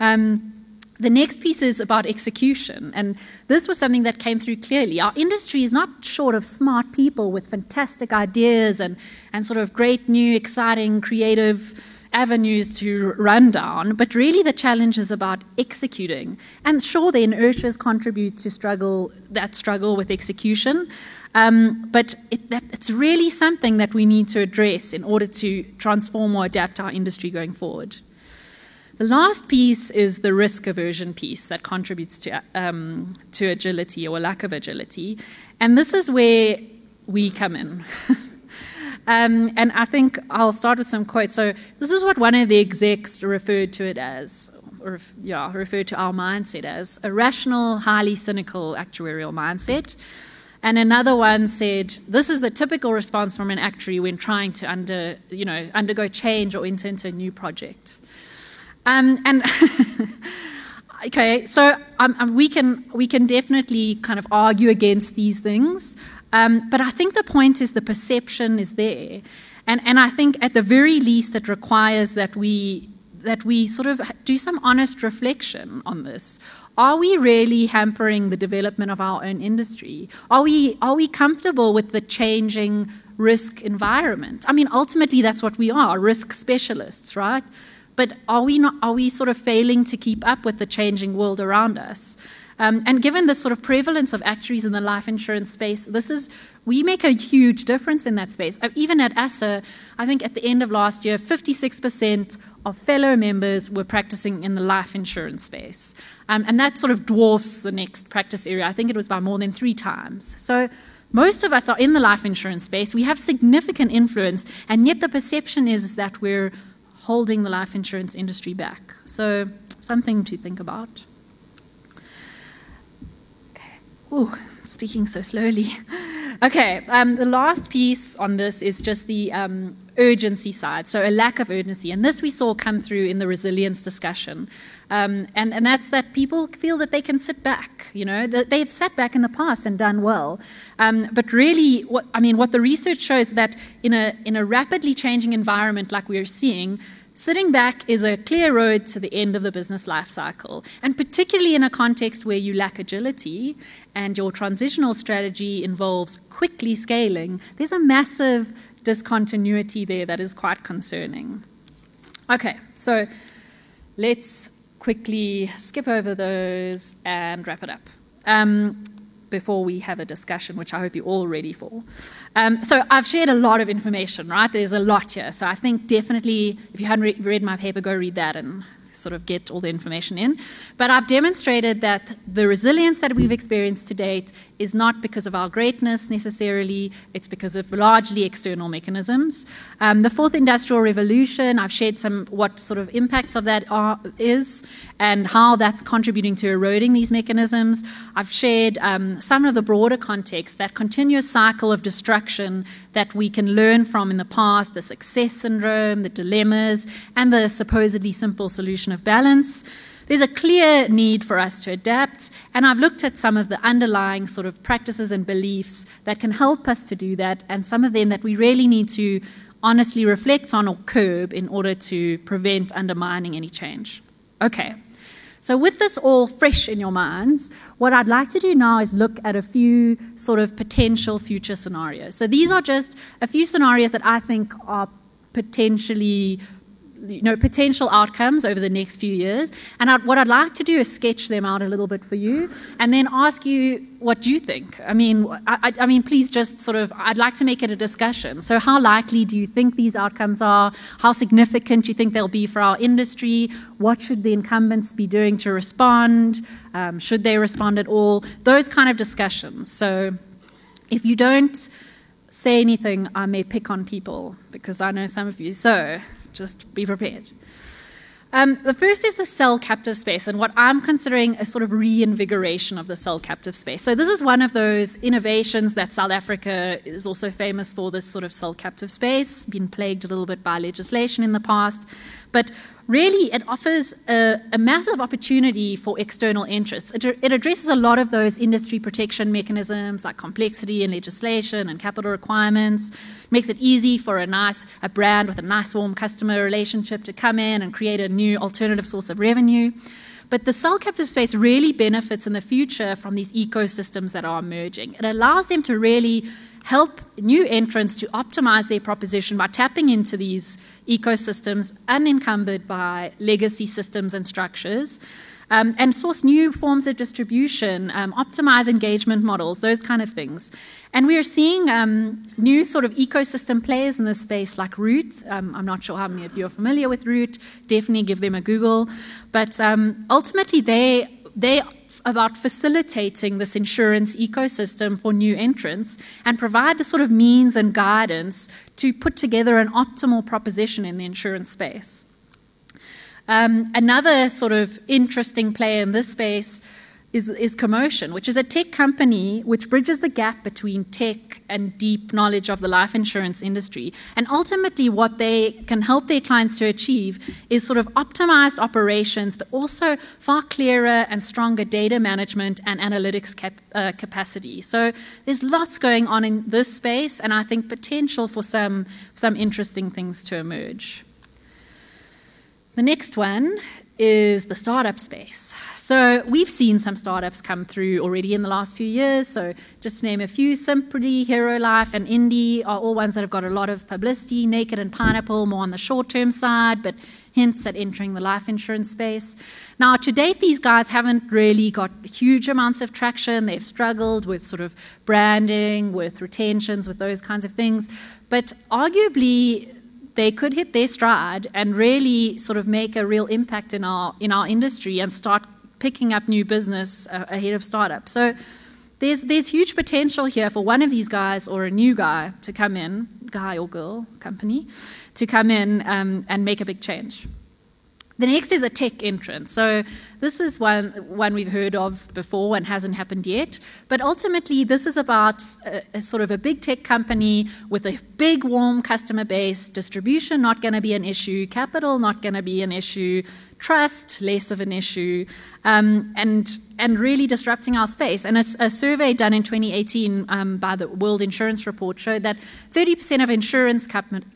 Um, the next piece is about execution, and this was something that came through clearly. Our industry is not short of smart people with fantastic ideas and, and sort of great, new, exciting, creative avenues to run down, but really the challenge is about executing. And sure, the inertias contribute to struggle that struggle with execution, um, but it, that, it's really something that we need to address in order to transform or adapt our industry going forward. The last piece is the risk aversion piece that contributes to, um, to agility or lack of agility. And this is where we come in. um, and I think I'll start with some quotes. So, this is what one of the execs referred to it as, or yeah, referred to our mindset as a rational, highly cynical actuarial mindset. And another one said, "This is the typical response from an actuary when trying to under, you know, undergo change or enter into a new project." Um, and okay, so um, um, we can we can definitely kind of argue against these things, um, but I think the point is the perception is there, and and I think at the very least it requires that we that we sort of do some honest reflection on this. Are we really hampering the development of our own industry? Are we are we comfortable with the changing risk environment? I mean, ultimately that's what we are, risk specialists, right? But are we, not, are we sort of failing to keep up with the changing world around us? Um, and given the sort of prevalence of actuaries in the life insurance space, this is we make a huge difference in that space. Uh, even at ASSA, I think at the end of last year, 56% of fellow members were practicing in the life insurance space. Um, and that sort of dwarfs the next practice area. I think it was by more than three times. So most of us are in the life insurance space. We have significant influence, and yet the perception is that we're holding the life insurance industry back. So, something to think about. Okay. Ooh, speaking so slowly. Okay, um, the last piece on this is just the um, urgency side, so a lack of urgency. And this we saw come through in the resilience discussion. Um, and, and that's that people feel that they can sit back, you know, that they've sat back in the past and done well. Um, but really, what, I mean, what the research shows that in a, in a rapidly changing environment like we're seeing, Sitting back is a clear road to the end of the business life cycle, and particularly in a context where you lack agility and your transitional strategy involves quickly scaling, there's a massive discontinuity there that is quite concerning. Okay, so let's quickly skip over those and wrap it up. Um, before we have a discussion, which I hope you're all ready for. Um, so I've shared a lot of information, right? There's a lot here. So I think definitely, if you hadn't re- read my paper, go read that and sort of get all the information in. But I've demonstrated that the resilience that we've experienced to date is not because of our greatness necessarily, it's because of largely external mechanisms. Um, the fourth industrial revolution, I've shared some what sort of impacts of that are, is and how that's contributing to eroding these mechanisms. I've shared um, some of the broader context, that continuous cycle of destruction that we can learn from in the past, the success syndrome, the dilemmas, and the supposedly simple solution of balance. There's a clear need for us to adapt, and I've looked at some of the underlying sort of practices and beliefs that can help us to do that, and some of them that we really need to honestly reflect on or curb in order to prevent undermining any change. Okay. So, with this all fresh in your minds, what I'd like to do now is look at a few sort of potential future scenarios. So, these are just a few scenarios that I think are potentially you know, potential outcomes over the next few years. And I'd, what I'd like to do is sketch them out a little bit for you and then ask you what you think. I mean, I, I, mean, please just sort of, I'd like to make it a discussion. So, how likely do you think these outcomes are? How significant do you think they'll be for our industry? What should the incumbents be doing to respond? Um, should they respond at all? Those kind of discussions. So, if you don't say anything, I may pick on people because I know some of you. So, just be prepared. Um, the first is the cell captive space, and what I'm considering a sort of reinvigoration of the cell captive space. So, this is one of those innovations that South Africa is also famous for this sort of cell captive space, been plagued a little bit by legislation in the past. But really, it offers a, a massive opportunity for external interests. It, it, addresses a lot of those industry protection mechanisms like complexity and legislation and capital requirements. makes it easy for a nice a brand with a nice warm customer relationship to come in and create a new alternative source of revenue. But the cell captive space really benefits in the future from these ecosystems that are emerging. It allows them to really help new entrants to optimize their proposition by tapping into these ecosystems unencumbered by legacy systems and structures. Um, and source new forms of distribution, um, optimize engagement models, those kind of things. And we are seeing um, new sort of ecosystem players in this space like Root. Um, I'm not sure how many of you are familiar with Root. Definitely give them a Google. But um, ultimately, they they about facilitating this insurance ecosystem for new entrants and provide the sort of means and guidance to put together an optimal proposition in the insurance space. Um, another sort of interesting player in this space is, is Commotion, which is a tech company which bridges the gap between tech and deep knowledge of the life insurance industry. And ultimately, what they can help their clients to achieve is sort of optimized operations, but also far clearer and stronger data management and analytics cap, uh, capacity. So there's lots going on in this space, and I think potential for some, some interesting things to emerge. The next one is the startup space. So we've seen some startups come through already in the last few years. So just to name a few, Simply, Hero Life, and Indie are all ones that have got a lot of publicity. Naked and Pineapple, more on the short-term side, but hints at entering the life insurance space. Now, to date, these guys haven't really got huge amounts of traction. They've struggled with sort of branding, with retentions, with those kinds of things. But arguably, they could hit their stride and really sort of make a real impact in our in our industry and start picking up new business uh, ahead of startup. So there's, there's huge potential here for one of these guys or a new guy to come in, guy or girl, company, to come in um, and make a big change. The next is a tech entrance. So this is one, one we've heard of before and hasn't happened yet. But ultimately, this is about a, a sort of a big tech company with a big, warm customer base, distribution not going to be an issue, capital not going to be an issue, trust less of an issue, um, and and really disrupting our space. And a, a survey done in 2018 um, by the World Insurance Report showed that 30% of insurance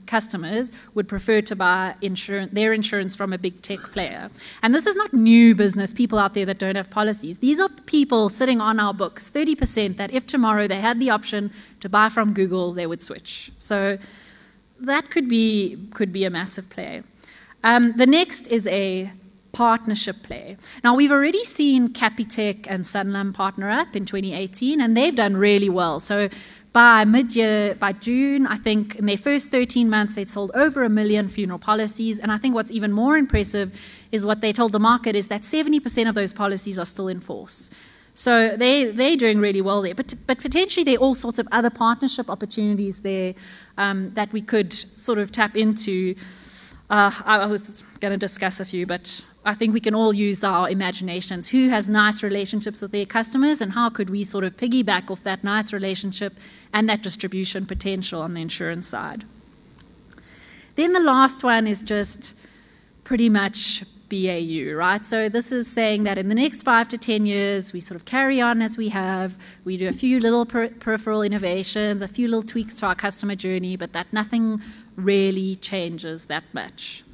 customers would prefer to buy insurance, their insurance from a big tech player. And this is not new business, people out there that don't have policies. These are people sitting on our books, 30% that if tomorrow they had the option to buy from Google, they would switch. So that could be could be a massive play. Um, the next is a partnership play. Now, we've already seen Capitec and Sanlam partner up in 2018, and they've done really well. So, by mid year, by June, I think in their first 13 months, they'd sold over a million funeral policies. And I think what's even more impressive is what they told the market is that 70% of those policies are still in force. So they, they're doing really well there. But, but potentially, there are all sorts of other partnership opportunities there um, that we could sort of tap into. Uh, I was going to discuss a few, but I think we can all use our imaginations. Who has nice relationships with their customers, and how could we sort of piggyback off that nice relationship and that distribution potential on the insurance side? Then the last one is just pretty much BAU, right? So this is saying that in the next five to 10 years, we sort of carry on as we have. We do a few little per- peripheral innovations, a few little tweaks to our customer journey, but that nothing really changes that much.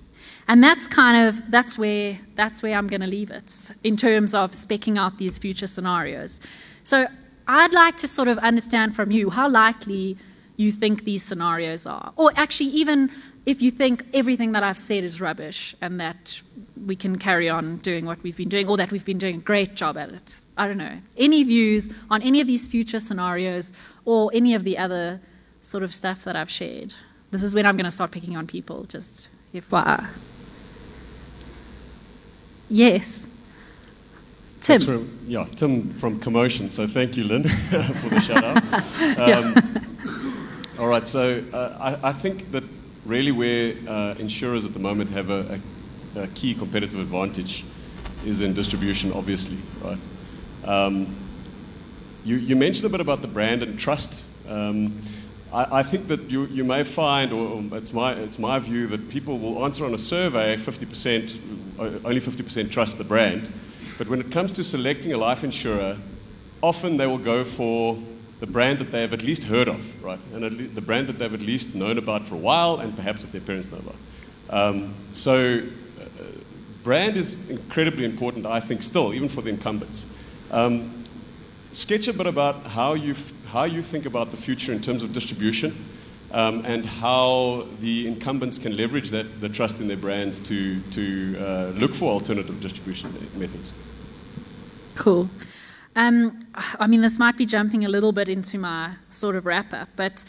And that's kind of that's where that's where I'm going to leave it in terms of specking out these future scenarios. So I'd like to sort of understand from you how likely you think these scenarios are, or actually even if you think everything that I've said is rubbish and that we can carry on doing what we've been doing, or that we've been doing a great job at it. I don't know. Any views on any of these future scenarios or any of the other sort of stuff that I've shared? This is when I'm going to start picking on people, just if FYI. Yes. Tim. From, yeah, Tim from Commotion. So thank you, Lynne, for the shout out. Um, yeah. all right, so uh, I, I, think that really where uh, insurers at the moment have a, a, a, key competitive advantage is in distribution, obviously, right? Um, you, you, mentioned a bit about the brand and trust. Um, I, I, think that you, you may find, or it's my, it's my view, that people will answer on a survey 50% only 50% trust the brand. But when it comes to selecting a life insurer, often they will go for the brand that they have at least heard of, right? And the brand that they've at least known about for a while and perhaps that their parents know about. Um, so, uh, brand is incredibly important, I think, still, even for the incumbents. Um, sketch a bit about how you, how you think about the future in terms of distribution um, and how the incumbents can leverage that, the trust in their brands to, to uh, look for alternative distribution methods. Cool. Um, I mean, this might be jumping a little bit into my sort of wrap up, but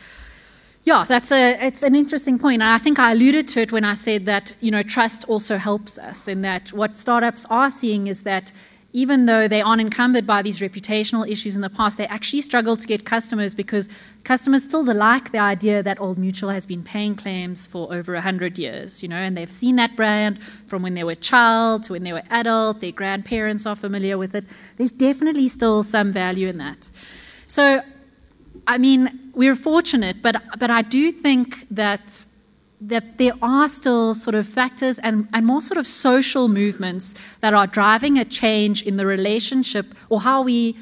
yeah, that's a it's an interesting point, and I think I alluded to it when I said that you know trust also helps us in that what startups are seeing is that even though they aren't encumbered by these reputational issues in the past, they actually struggle to get customers because customers still like the idea that Old Mutual has been paying claims for over 100 years, you know, and they've seen that brand from when they were child to when they were adult, their grandparents are familiar with it. There's definitely still some value in that. So, I mean, we're fortunate, but, but I do think that that there are still sort of factors and, and more sort of social movements that are driving a change in the relationship or how we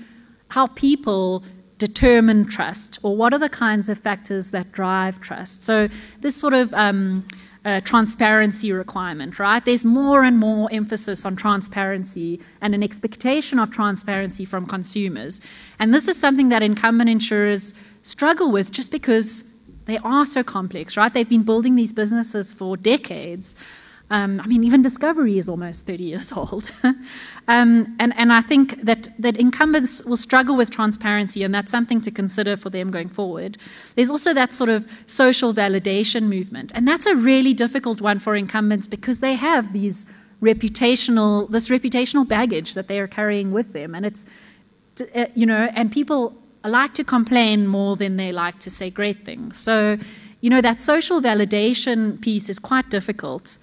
how people determine trust or what are the kinds of factors that drive trust. So this sort of um, uh, transparency requirement right? There's more and more emphasis on transparency and an expectation of transparency from consumers. And this is something that incumbent insurers struggle with just because they are so complex, right? They've been building these businesses for decades. Um, I mean, even Discovery is almost 30 years old. um, and, and I think that, that incumbents will struggle with transparency, and that's something to consider for them going forward. There's also that sort of social validation movement, and that's a really difficult one for incumbents because they have these reputational, this reputational baggage that they are carrying with them. And it's, uh, you know, and people like to complain more than they like to say great things. So, you know, that social validation piece is quite difficult.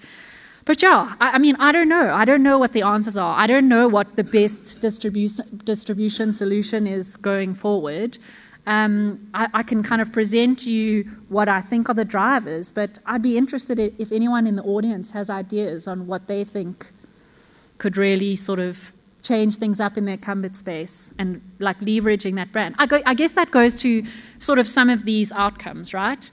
But yeah, I, I, mean, I don't know. I don't know what the answers are. I don't know what the best distribution, distribution solution is going forward. Um, I, I, can kind of present to you what I think are the drivers, but I'd be interested if anyone in the audience has ideas on what they think could really sort of change things up in their incumbent space and like leveraging that brand. I, go, I guess that goes to sort of some of these outcomes, right?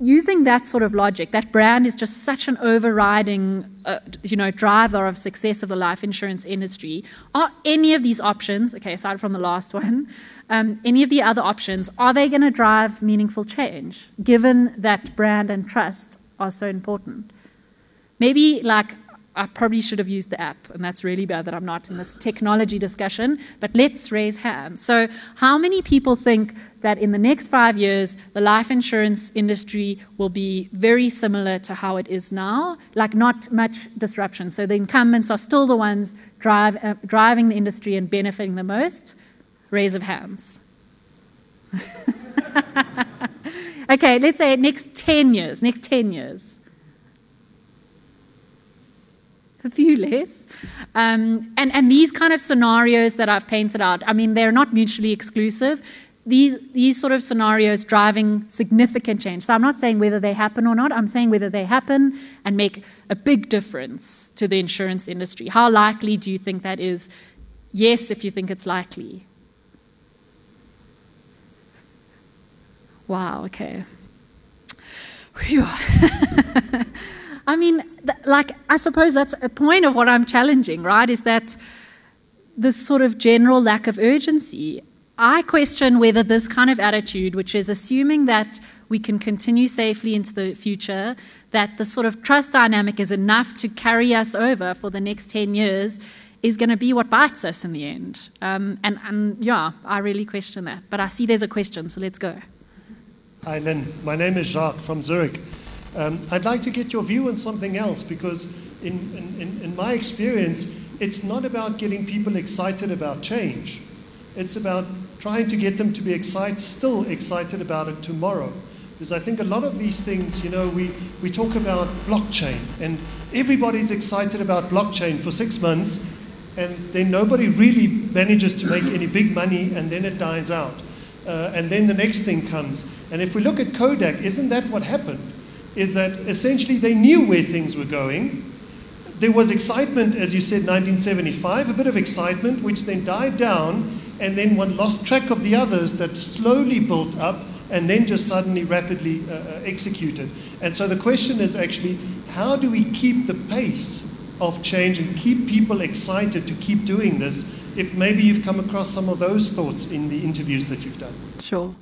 Using that sort of logic, that brand is just such an overriding, uh, you know, driver of success of the life insurance industry. Are any of these options, okay, aside from the last one, um, any of the other options, are they going to drive meaningful change, given that brand and trust are so important? maybe like I probably should have used the app, and that's really bad that I'm not in this technology discussion. But let's raise hands. So, how many people think that in the next five years, the life insurance industry will be very similar to how it is now? Like, not much disruption. So, the incumbents are still the ones drive, uh, driving the industry and benefiting the most? Raise of hands. okay, let's say next 10 years, next 10 years a few less. Um, and, and these kind of scenarios that I've painted out, I mean, they're not mutually exclusive. These, these sort of scenarios driving significant change. So I'm not saying whether they happen or not, I'm saying whether they happen and make a big difference to the insurance industry. How likely do you think that is? Yes, if you think it's likely. Wow, okay. I mean, th- like, I suppose that's a point of what I'm challenging, right? Is that this sort of general lack of urgency. I question whether this kind of attitude, which is assuming that we can continue safely into the future, that the sort of trust dynamic is enough to carry us over for the next 10 years, is going to be what bites us in the end. Um, and, and yeah, I really question that. But I see there's a question, so let's go. Hi, Lynne. My name is Jacques from Zurich. Um, I'd like to get your view on something else because, in, in, in my experience, it's not about getting people excited about change. It's about trying to get them to be excited, still excited about it tomorrow. Because I think a lot of these things, you know, we, we talk about blockchain, and everybody's excited about blockchain for six months, and then nobody really manages to make any big money, and then it dies out. Uh, and then the next thing comes. And if we look at Kodak, isn't that what happened? Is that essentially they knew where things were going. There was excitement, as you said, 1975, a bit of excitement, which then died down, and then one lost track of the others that slowly built up and then just suddenly rapidly uh, uh executed. And so the question is actually how do we keep the pace of change and keep people excited to keep doing this if maybe you've come across some of those thoughts in the interviews that you've done? Sure.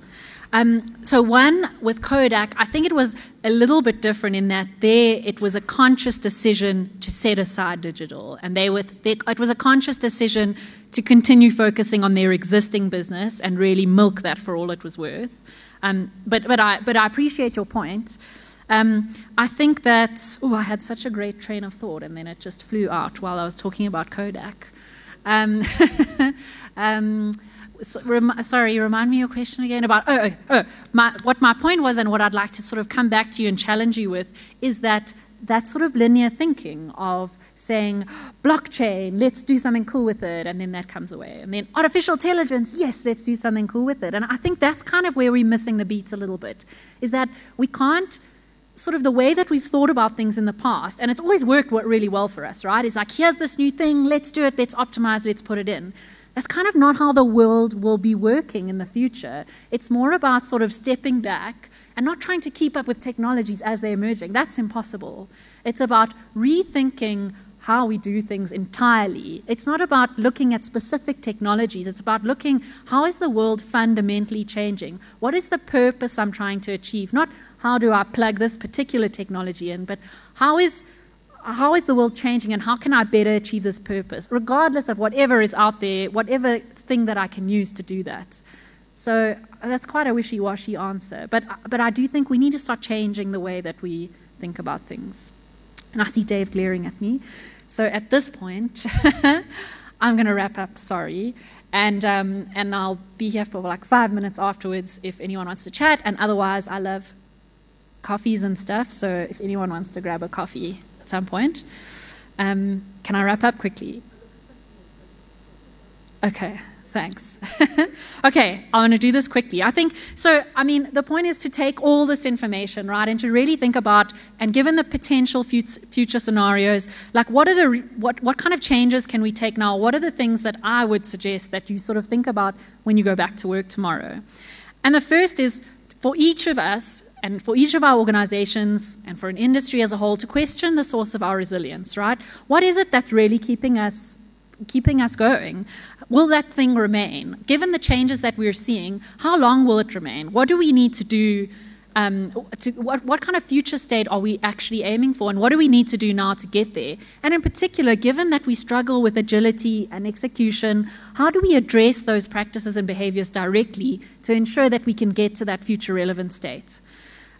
Um, so one with Kodak, I think it was a little bit different in that there it was a conscious decision to set aside digital, and they were they, it was a conscious decision to continue focusing on their existing business and really milk that for all it was worth. Um, but but I but I appreciate your point. Um, I think that oh I had such a great train of thought, and then it just flew out while I was talking about Kodak. Rem, sorry, remind me your question again about. Oh, oh, oh my, what my point was, and what I'd like to sort of come back to you and challenge you with, is that that sort of linear thinking of saying blockchain, let's do something cool with it, and then that comes away. And then artificial intelligence, yes, let's do something cool with it. And I think that's kind of where we're missing the beats a little bit, is that we can't sort of the way that we've thought about things in the past, and it's always worked really well for us, right? Is like, here's this new thing, let's do it, let's optimize, let's put it in. That's kind of not how the world will be working in the future. It's more about sort of stepping back and not trying to keep up with technologies as they're emerging. That's impossible. It's about rethinking how we do things entirely. It's not about looking at specific technologies. It's about looking how is the world fundamentally changing? What is the purpose I'm trying to achieve? Not how do I plug this particular technology in, but how is how is the world changing and how can I better achieve this purpose, regardless of whatever is out there, whatever thing that I can use to do that. So that's quite a wishy washy answer. But, but I do think we need to start changing the way that we think about things. And I see Dave glaring at me. So at this point, I'm going to wrap up, sorry. And, um, and I'll be here for like five minutes afterwards if anyone wants to chat. And otherwise, I love coffees and stuff. So if anyone wants to grab a coffee, at some point. Um, can I wrap up quickly? Okay, thanks. okay, I want to do this quickly. I think so. I mean, the point is to take all this information, right, and to really think about, and given the potential future scenarios, like what are the what what kind of changes can we take now? What are the things that I would suggest that you sort of think about when you go back to work tomorrow? And the first is for each of us and for each of our organizations and for an industry as a whole to question the source of our resilience, right? What is it that's really keeping us keeping us going? Will that thing remain? Given the changes that we're seeing, how long will it remain? What do we need to do Um, to, what, what kind of future state are we actually aiming for, and what do we need to do now to get there? And in particular, given that we struggle with agility and execution, how do we address those practices and behaviors directly to ensure that we can get to that future relevant state?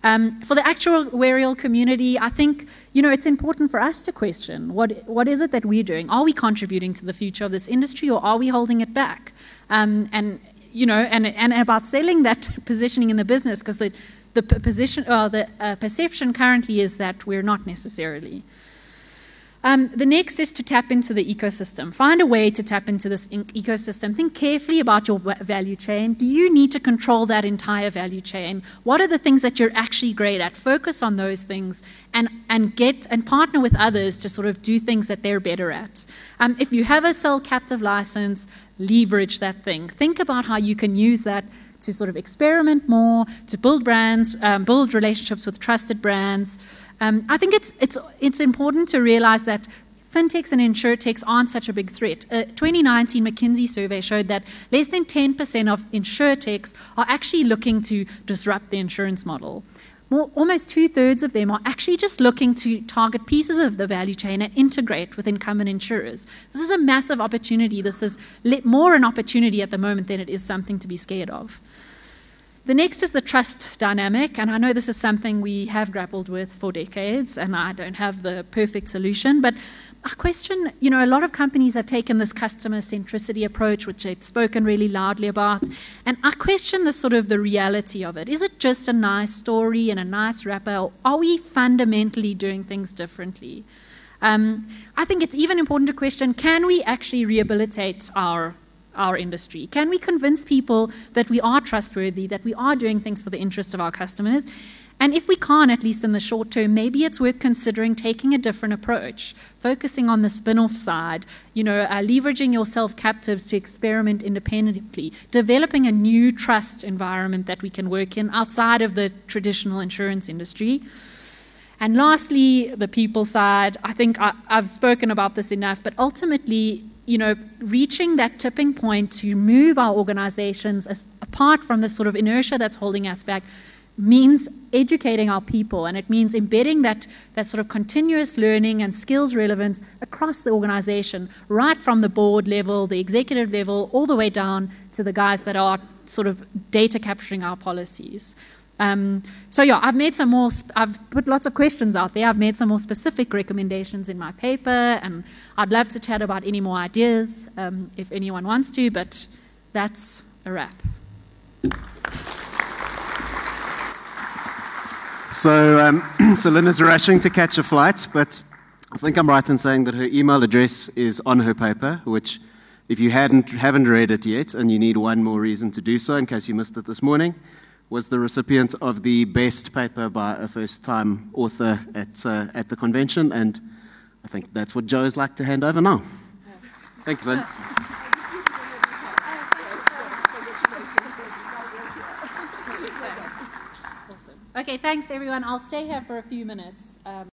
Um, for the actuarial community, I think you know it's important for us to question what what is it that we're doing? Are we contributing to the future of this industry, or are we holding it back? Um, and you know, and and about selling that positioning in the business because the the position, uh, the uh, perception currently is that we're not necessarily. Um, the next is to tap into the ecosystem. Find a way to tap into this ecosystem. Think carefully about your value chain. Do you need to control that entire value chain? What are the things that you're actually great at? Focus on those things and, and get and partner with others to sort of do things that they're better at. Um, if you have a cell captive license, leverage that thing. Think about how you can use that to sort of experiment more, to build brands, um, build relationships with trusted brands. Um, I think it's, it's, it's important to realize that fintechs and insurtechs aren't such a big threat. A 2019 McKinsey survey showed that less than 10% of insurtechs are actually looking to disrupt the insurance model. More, almost two thirds of them are actually just looking to target pieces of the value chain and integrate with incumbent insurers. This is a massive opportunity. This is more an opportunity at the moment than it is something to be scared of. The next is the trust dynamic, and I know this is something we have grappled with for decades, and I don't have the perfect solution, but I question, you know, a lot of companies have taken this customer centricity approach, which they've spoken really loudly about, and I question the sort of the reality of it. Is it just a nice story and a nice wrapper, or are we fundamentally doing things differently? Um, I think it's even important to question, can we actually rehabilitate our our industry? Can we convince people that we are trustworthy, that we are doing things for the interest of our customers? And if we can't, at least in the short term, maybe it's worth considering taking a different approach, focusing on the spin off side, you know, uh, leveraging your cell captives to experiment independently, developing a new trust environment that we can work in outside of the traditional insurance industry. And lastly, the people side. I think I, I've spoken about this enough, but ultimately, you know, reaching that tipping point to move our organizations as, apart from the sort of inertia that's holding us back means educating our people and it means embedding that, that sort of continuous learning and skills relevance across the organization, right from the board level, the executive level, all the way down to the guys that are sort of data capturing our policies. Um, so yeah, I've made some more. I've put lots of questions out there. I've made some more specific recommendations in my paper, and I'd love to chat about any more ideas um, if anyone wants to. But that's a wrap. So, um, so Linda's rushing to catch a flight, but I think I'm right in saying that her email address is on her paper, which, if you hadn't haven't read it yet, and you need one more reason to do so in case you missed it this morning was the recipient of the best paper by a first time author at, uh, at the convention, and I think that's what Joe is like to hand over now. Thank you, Lynne. Okay, thanks everyone. I'll stay here for a few minutes. Um